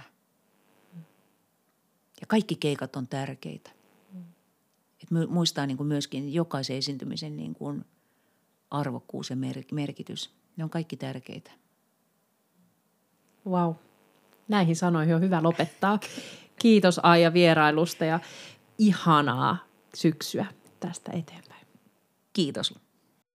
Ja kaikki keikat on tärkeitä. Et muistaa niin kuin myöskin jokaisen esiintymisen niin kuin arvokkuus ja merkitys. Ne on kaikki tärkeitä. Wow. Näihin sanoihin on hyvä lopettaa. Kiitos Aija vierailusta ja ihanaa syksyä tästä eteenpäin. Kiitos.